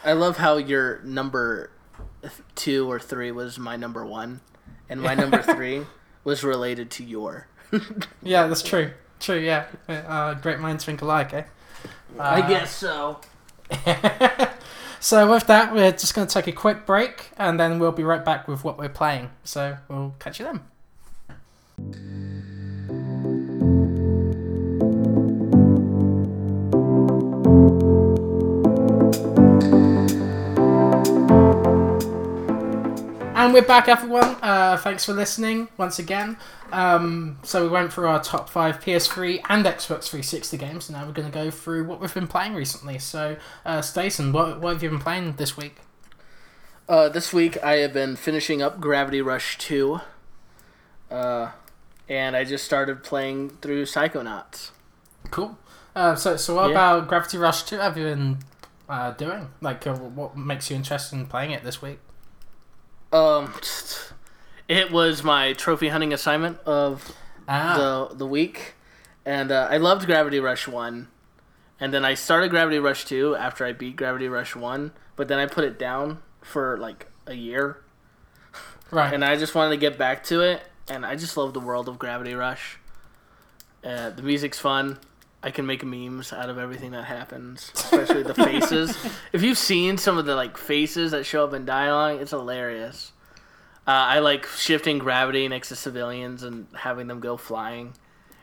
I love how your number two or three was my number one, and my number three was related to your. (laughs) Yeah, that's true. True, yeah. Uh, great minds think alike, eh? I guess so. (laughs) So with that, we're just going to take a quick break, and then we'll be right back with what we're playing. So we'll catch you then. And we're back, everyone. Uh, thanks for listening once again. Um, so we went through our top five PS3 and Xbox 360 games, and now we're going to go through what we've been playing recently. So, uh, Stacey, what, what have you been playing this week? Uh, this week I have been finishing up Gravity Rush 2. Uh, and I just started playing through Psychonauts. Cool. Uh, so, so what Yeah. about Gravity Rush 2 have you been uh, doing? Like, uh, what makes you interested in playing it this week? Um, it was my trophy hunting assignment of Ah, the the week, and uh, I loved Gravity Rush one, and then I started Gravity Rush two after I beat Gravity Rush one, but then I put it down for like a year, right. and I just wanted to get back to it, and I just love the world of Gravity Rush. Uh, the music's fun. I can make memes out of everything that happens, especially the faces. (laughs) If you've seen some of the like faces that show up in dialogue, it's hilarious. Uh, I like shifting gravity next to civilians and having them go flying.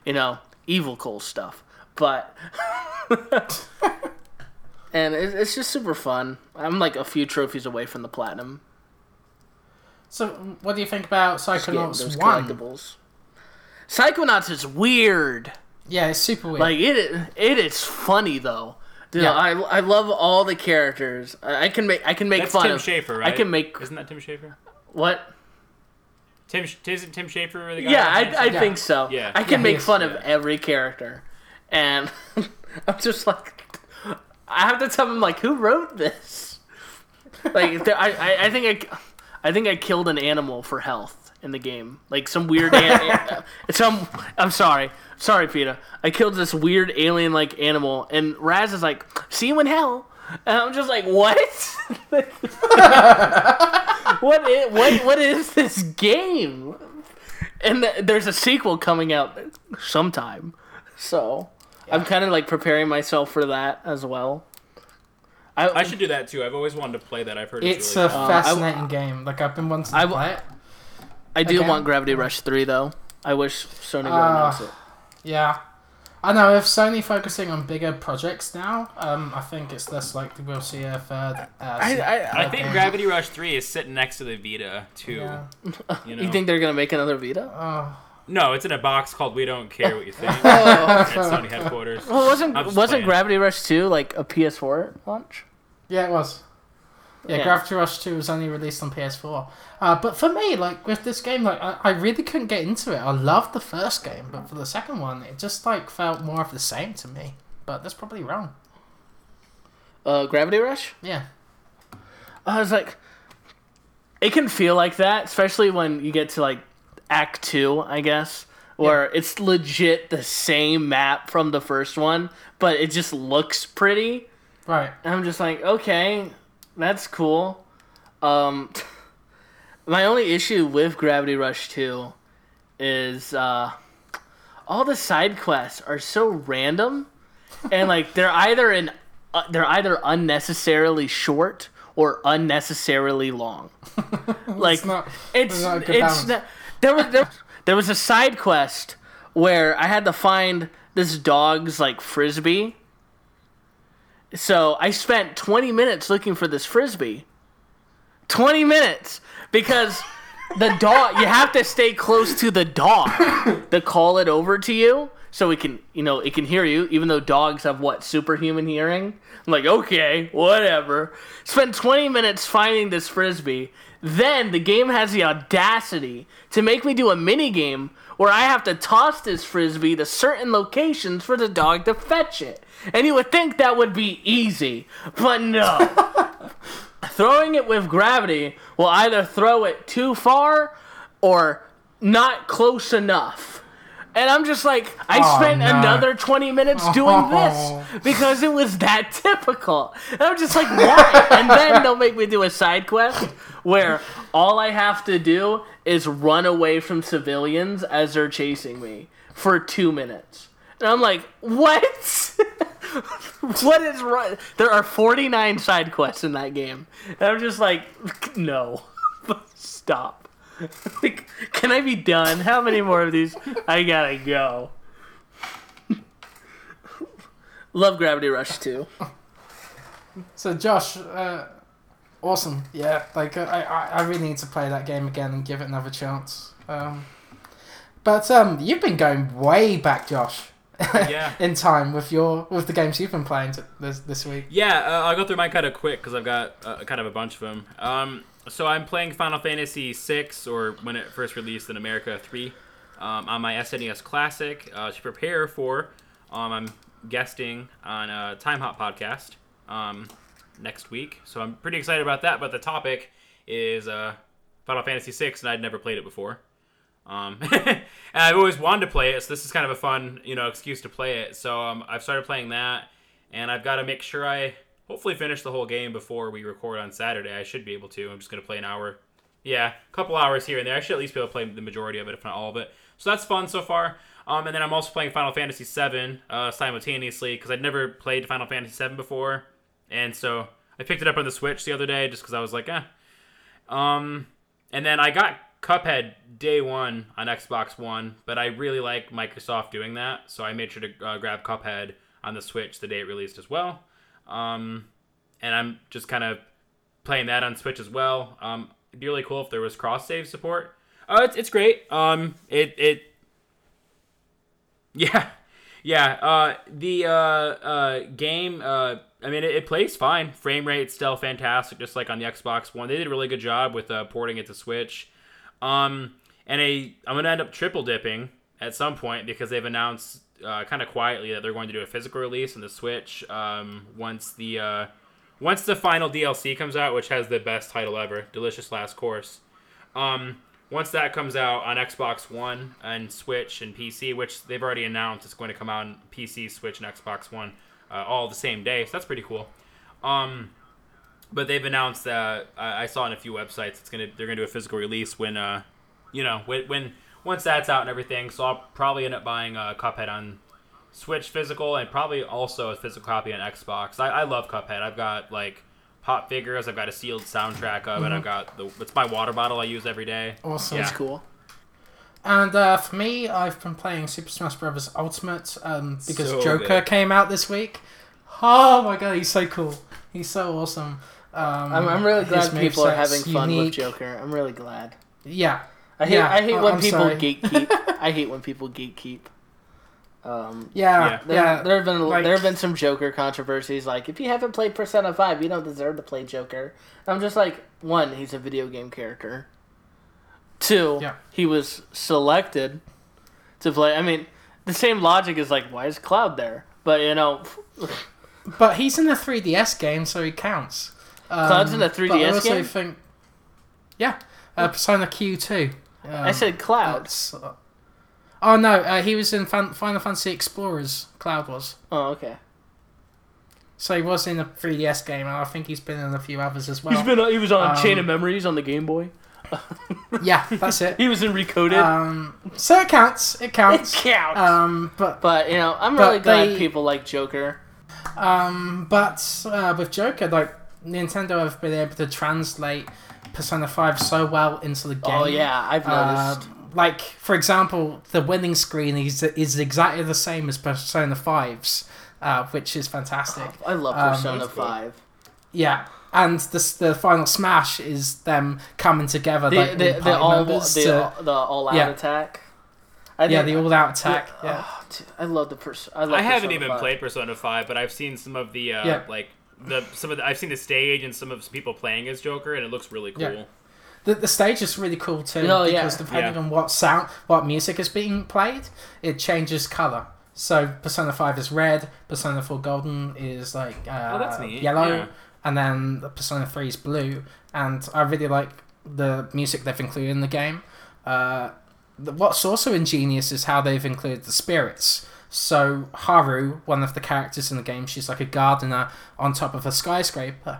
You know, evil cool stuff. But (laughs) and it, it's just super fun. I'm like a few trophies away from the platinum. so, what do you think about Psychonauts 1? collectibles. Psychonauts is weird. Yeah, it's super weird. Like it, it is funny though. Dude, Yeah. I, I love all the characters. I, I can make I can make That's fun Tim of. Schafer, right? I can make Isn't that Tim Schafer? what? Tim Sh- isn't Tim Schafer the guy? Yeah, I, I Yeah. think so. Yeah. I can Yeah, make is, fun of every character, and (laughs) I'm just like, I have to tell him like, who wrote this? Like, (laughs) there, I, I, I think I, I think I killed an animal for health in the game, like some weird. an- (laughs) some, I'm sorry, sorry, Peter. I killed this weird alien-like animal, and Raz is like, "See you in hell," and I'm just like, "What? (laughs) what is what? What is this game?" and th- there's a sequel coming out sometime. So I'm kind of like preparing myself for that as well. I, I should do that too. I've always wanted to play that. I've heard it's, it's really a fun. Um, fascinating game. Like, I've been wanting to I- play it. I do again? want Gravity Rush three though. I wish Sony would Ah. announce it. Yeah. I know, if Sony focusing on bigger projects now, um, I think it's less likely we'll see a third. Uh, I, se- I, I think Okay. Gravity Rush Three is sitting next to the Vita too. Yeah. You know. (laughs) you think they're gonna make another Vita? Oh, No, it's in a box called "We Don't Care What You (laughs) Think" at Oh. Sony headquarters. Well, wasn't wasn't playing. Gravity Rush two like a PS4 launch? yeah, it was. Yeah, Yeah. Gravity Rush 2 was only released on PS4. Uh, but for me, like, with this game, like, I, I really couldn't get into it. I loved the first game, but for the second one, it just, like, felt more of the same to me. But that's probably wrong. Uh, Gravity Rush. Yeah. I was like, it can feel like that, especially when you get to like Act Two, I guess, where it's legit the same map from the first one, but it just looks pretty. Right. And I'm just like, okay, that's cool. Um, (laughs) my only issue with Gravity Rush 2 is uh, all the side quests are so random, and like they're either in uh, they're either unnecessarily short or unnecessarily long. (laughs) like It's not. it's not it's not, there was there, there was a side quest where I had to find this dog's like frisbee. So I spent 20 minutes looking for this frisbee. 20 minutes! Because (laughs) the dog you have to stay close to the dog to call it over to you so it can you know it can hear you even though dogs have what superhuman hearing? I'm like okay whatever. Spend 20 minutes finding this frisbee. Then the game has the audacity to make me do a mini game where i have to toss this frisbee to certain locations for the dog to fetch it and you would think that would be easy but no (laughs) throwing it with gravity will either throw it too far or not close enough. And I'm just like, I Oh, spent no. another 20 minutes doing Oh. (laughs) this because it was that typical. And I'm just like, why? and then they'll make me do a side quest where all I have to do is run away from civilians as they're chasing me for two minutes. And I'm like, what? (laughs) what is right? There are 49 side quests in that game. And I'm just like, (laughs) no. (laughs) Stop. like, can I be done? How many more of these? I gotta go. Love Gravity Rush 2. So Josh, uh, awesome. Yeah, like uh, I, I, I really need to play that game again and give it another chance. Um, but um, you've been going way back, Josh. (laughs) Yeah. in time with your with the games you've been playing t- this this week. Yeah, uh, I'll go through mine kind of quick because I've got uh, kind of a bunch of them. Um, so I'm playing Final Fantasy VI, or when it first released in America, 3, um, on my SNES Classic uh, to prepare for. Um, I'm guesting on a Time Hop podcast um, next week, so I'm pretty excited about that. But the topic is uh, Final Fantasy VI, and I'd never played it before. Um, (laughs) and I've always wanted to play it, so this is kind of a fun, you know, excuse to play it. So um, I've started playing that, and I've got to make sure I hopefully finish the whole game before we record on Saturday. I should be able to. I'm just gonna play an hour, yeah, a couple hours here and there. I should at least be able to play the majority of it, if not all of it. So that's fun so far. Um, and then I'm also playing Final Fantasy VII uh, simultaneously because I'd never played Final Fantasy VII before, and so I picked it up on the Switch the other day just because I was like, eh. Um, and then I got Cuphead day one on Xbox One, but I really like Microsoft doing that, so I made sure to uh, grab Cuphead on the Switch the day it released as well. Um, and I'm just kind of playing that on Switch as well. Um, it'd be really cool if there was cross save support. Oh, it's, it's great. Um, it it (laughs) yeah yeah. Uh, the uh, uh, game. Uh, I mean, it, it plays fine. Frame rate's still fantastic, just like on the Xbox One. They did a really good job with uh, porting it to Switch. Um, and a I'm gonna end up triple dipping at some point because they've announced uh, kind of quietly that they're going to do a physical release on the Switch um, once the uh, once the final DLC comes out, which has the best title ever, Delicious Last Course. Um, once that comes out on Xbox One and Switch and PC, which they've already announced it's going to come out on PC, Switch, and Xbox One uh, all the same day, so that's pretty cool. Um, but they've announced that I I saw on a few websites it's gonna they're gonna do a physical release when uh you know when, when once that's out and everything. So I'll probably end up buying a Cuphead on Switch physical and probably also a physical copy on Xbox. I, I love Cuphead. I've got like pop figures. I've got a sealed soundtrack of it. I've got the it's my water bottle I use every day. Awesome. Yeah. That's cool. And uh, for me, I've been playing Super Smash Bros. Ultimate um, because So Joker good. came out this week. Oh my god, he's so cool. He's so awesome. Um, I'm, I'm really glad people are moveset's having fun with. Joker. I'm really glad. Yeah. I hate Yeah, I hate I- when I'm people sorry. gatekeep. (laughs) I hate when people gatekeep. Um, Yeah. Yeah. Yeah. there, there have been like- there have been some Joker controversies. Like if you haven't played Persona Five, you don't deserve to play Joker. I'm just like, one, he's a video game character. Two, Yeah. he was selected to play. I mean, the same logic is like, why is Cloud there? But you know, But he's in the 3DS game, so he counts. Um, Cloud's in the 3DS but I 3DS also game? Think, yeah. Uh, Persona Q2. Um, I said Cloud. uh, oh no, uh, he was in Fan- Final Fantasy Explorers. Cloud was. Oh, okay. So he was in a 3DS game, and I think he's been in a few others as well. He's been he was on Um, Chain of Memories on the Game Boy. Yeah, that's it. (laughs) He was in Recoded. Um, so it counts. It counts. it counts. Um, but but you know, I'm really glad they- people like Joker. um, but uh, with Joker, like Nintendo have been able to translate Persona Five so well into the game. Oh yeah, I've noticed. Um, like for example, the winning screen is is exactly the same as Persona 5's, uh, which is fantastic. I love um, Persona cool. Five. Yeah, and the the final smash is them coming together The like the, the, the all the, to, the all out Yeah. attack. I yeah the all out attack. Yeah. Oh, dude, I love the person. I, love I haven't Persona even 5. played Persona Five, but I've seen some of the uh, Yeah. like the some of the I've seen the stage and some of some people playing as Joker, and it looks really cool. Yeah. The, the stage is really cool too Oh, yeah. because depending Yeah. on what sound, what music is being played, it changes color. So Persona Five is red, Persona Four Golden is like uh, Oh, that's neat. yellow, Yeah. And then the Persona Three is blue. And I really like the music they've included in the game. Uh, what's also ingenious is how they've included the spirits. So Haru, one of the characters in the game, she's like a gardener on top of a skyscraper,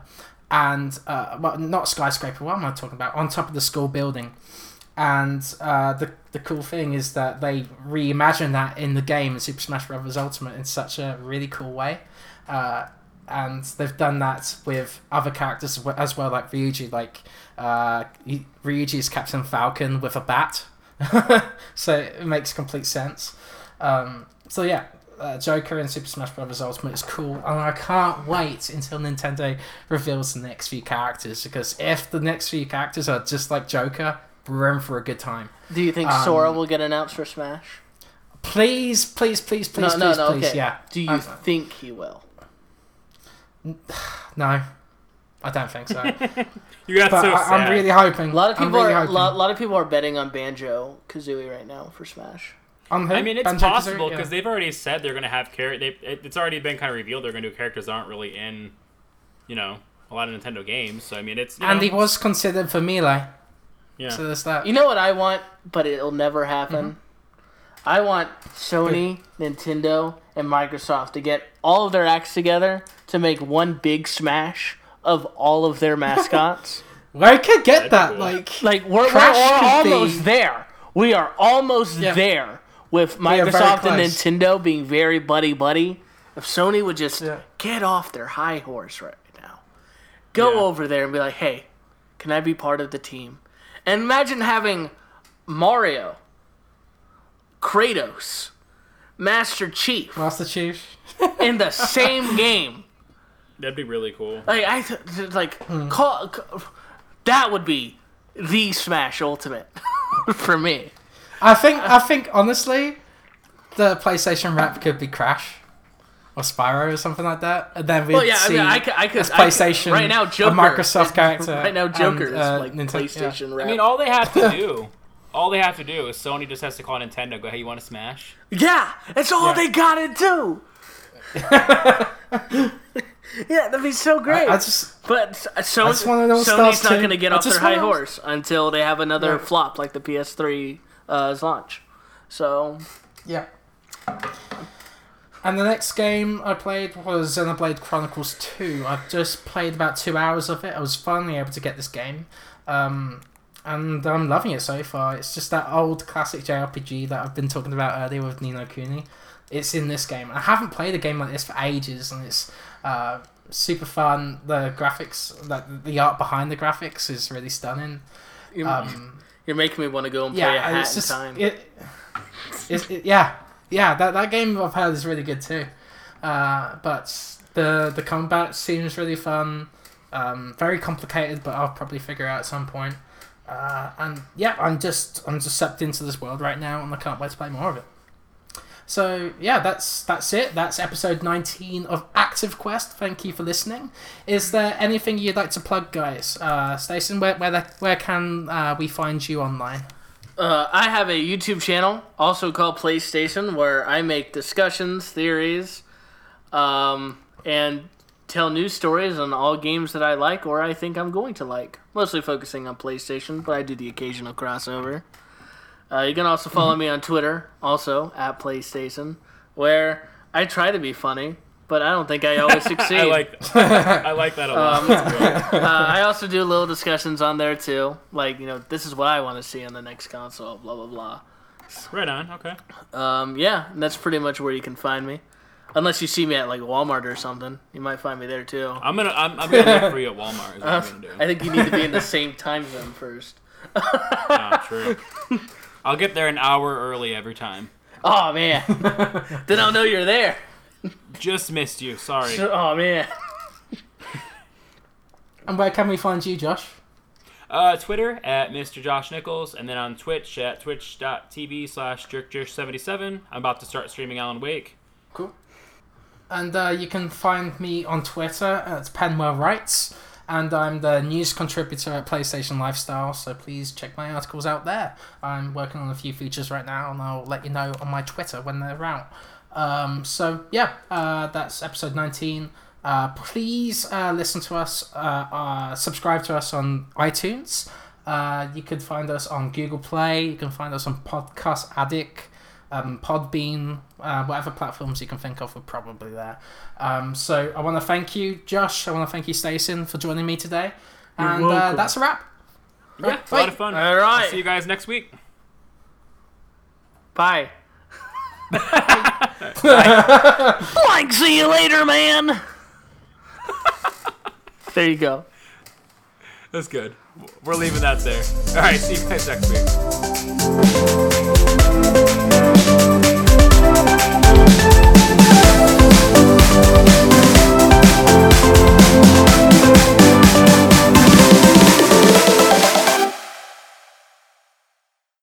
and uh, well, not skyscraper. What am I talking about? On top of the school building. And uh, the the cool thing is that they reimagine that in the game in Super Smash Bros. Ultimate in such a really cool way. Uh, and they've done that with other characters as well, like Ryuji. Like uh, Ryuji's Captain Falcon with a bat, (laughs) so it makes complete sense. Um, so yeah, uh, Joker in Super Smash Bros. Ultimate is cool, and I can't wait until Nintendo reveals the next few characters because if the next few characters are just like Joker, we're in for a good time. Do you think Um, Sora will get announced for Smash? Please, please, please, please, no, please, no, no. please, okay. yeah. Do you Um, think he will? (sighs) no, I don't think so. (laughs) You got but so I, I'm really hoping. A lot of people really are a lot, lot of people are betting on Banjo Kazooie right now for Smash. On who? I mean, it's Banjo-Kazooie? possible because Yeah. they've already said they're going to have character. It's already been kind of revealed they're going to do characters that aren't really in, you know, a lot of Nintendo games. So I mean, it's and know, he was considered for Melee, yeah. so there's that. You know what I want, but it'll never happen. Mm-hmm. I want Sony, Nintendo, and Microsoft to get all of their acts together to make one big smash of all of their mascots. (laughs) I could get That'd be that. cool. Like, like we're, we're, we're almost be- there. We are almost Yeah. there with Microsoft and. Nintendo being very buddy buddy. If Sony would just Yeah. get off their high horse right now, go Yeah. over there and be like, "Hey, can I be part of the team?" And imagine having Mario, Kratos, Master Chief Master Chief. in the (laughs) same game. That'd be really cool. Like I th- th- like Hmm. call, c- that would be the Smash Ultimate (laughs) for me. I think. I think honestly, the PlayStation rap could be Crash. Or Spyro or something like that, and then we'd Well, yeah, I see mean, I could, I could, as I could- PlayStation right now. Joker, a Microsoft character. Right now, and, Joker is uh, like Nintendo- yeah. PlayStation. I mean, all they have to (laughs) do, all they have to do is Sony just has to call Nintendo. Go, hey, you want to Smash? yeah, that's all Yeah. they gotta do. (laughs) (laughs) yeah, that'd be so great. I, I just but so, just wanna know Sony's not going to get I off their high wanna- horse until they have another Yeah. flop like the PS3's uh, launch. So Yeah. And the next game I played was Xenoblade Chronicles 2. I've just played about two hours of it. I was finally able to get this game. Um, and I'm loving it so far. It's just that old classic JRPG that I've been talking about earlier with Ni no Kuni. It's in this game. I haven't played a game like this for ages, and it's uh, super fun. The graphics, like the art behind the graphics, is really stunning. you're, Um, you're making me want to go and play yeah, a hat it's in just time. it, it's it, yeah, yeah. That that game I've heard is really good too. Uh, but the the combat seems really fun. Um, very complicated, but I'll probably figure out at some point. Uh, and yeah, I'm just I'm just sucked into this world right now, and I can't wait to play more of it. So yeah, that's that's it. That's episode 19 of Active Quest. Thank you for listening. Is there anything you'd like to plug, guys? Uh, Stacey, where where, the, where can uh, we find you online? Uh, I have a YouTube channel, also called PlayStacin, where I make discussions, theories, um, and tell news stories on all games that I like or I think I'm going to like. Mostly focusing on PlayStation, but I do the occasional crossover. Uh, you can also follow me on Twitter, also at PlayStacin, where I try to be funny, but I don't think I always (laughs) succeed. I like, (laughs) I like that a lot. Um, uh, I also do little discussions on there too, like you know, this is what I want to see on the next console, blah blah blah. right on. Okay. Um, yeah, and that's pretty much where you can find me, unless you see me at like Walmart or something. You might find me there too. I'm gonna, I'm, I'm gonna look for you at (laughs) Walmart. Is what I'm gonna do. I think you need to be in the same time zone first. Ah, true. I'll get there an hour early every time. Oh man, (laughs) then I'll know you're there. Just missed you. Sorry. Oh man. And where can we find you, Josh? Uh, Twitter at Mr. Josh Nichols, and then on Twitch at twitch.tv slash jerkjerk77. I'm about to start streaming Alan Wake. Cool. And uh, you can find me on Twitter at Penwell Writes, and I'm the news contributor at PlayStation Lifestyle, so please check my articles out there. I'm working on a few features right now, and I'll let you know on my Twitter when they're out. Um, so, yeah, uh, that's episode 19. Uh, please uh, listen to us, uh, uh, subscribe to us on iTunes. Uh, you can find us on Google Play. You can find us on Podcast Addict, um, Podbean, uh, whatever platforms you can think of, we're probably there. Um, so I want to thank you, Josh. I want to thank you, Stacey, for joining me today. and uh, that's a wrap. Yeah, it's a lot of fun. All I'll see you guys next week. Bye. (laughs) like, see you later, man. (laughs) there you go. That's good. We're leaving that there. All right, see you guys next week.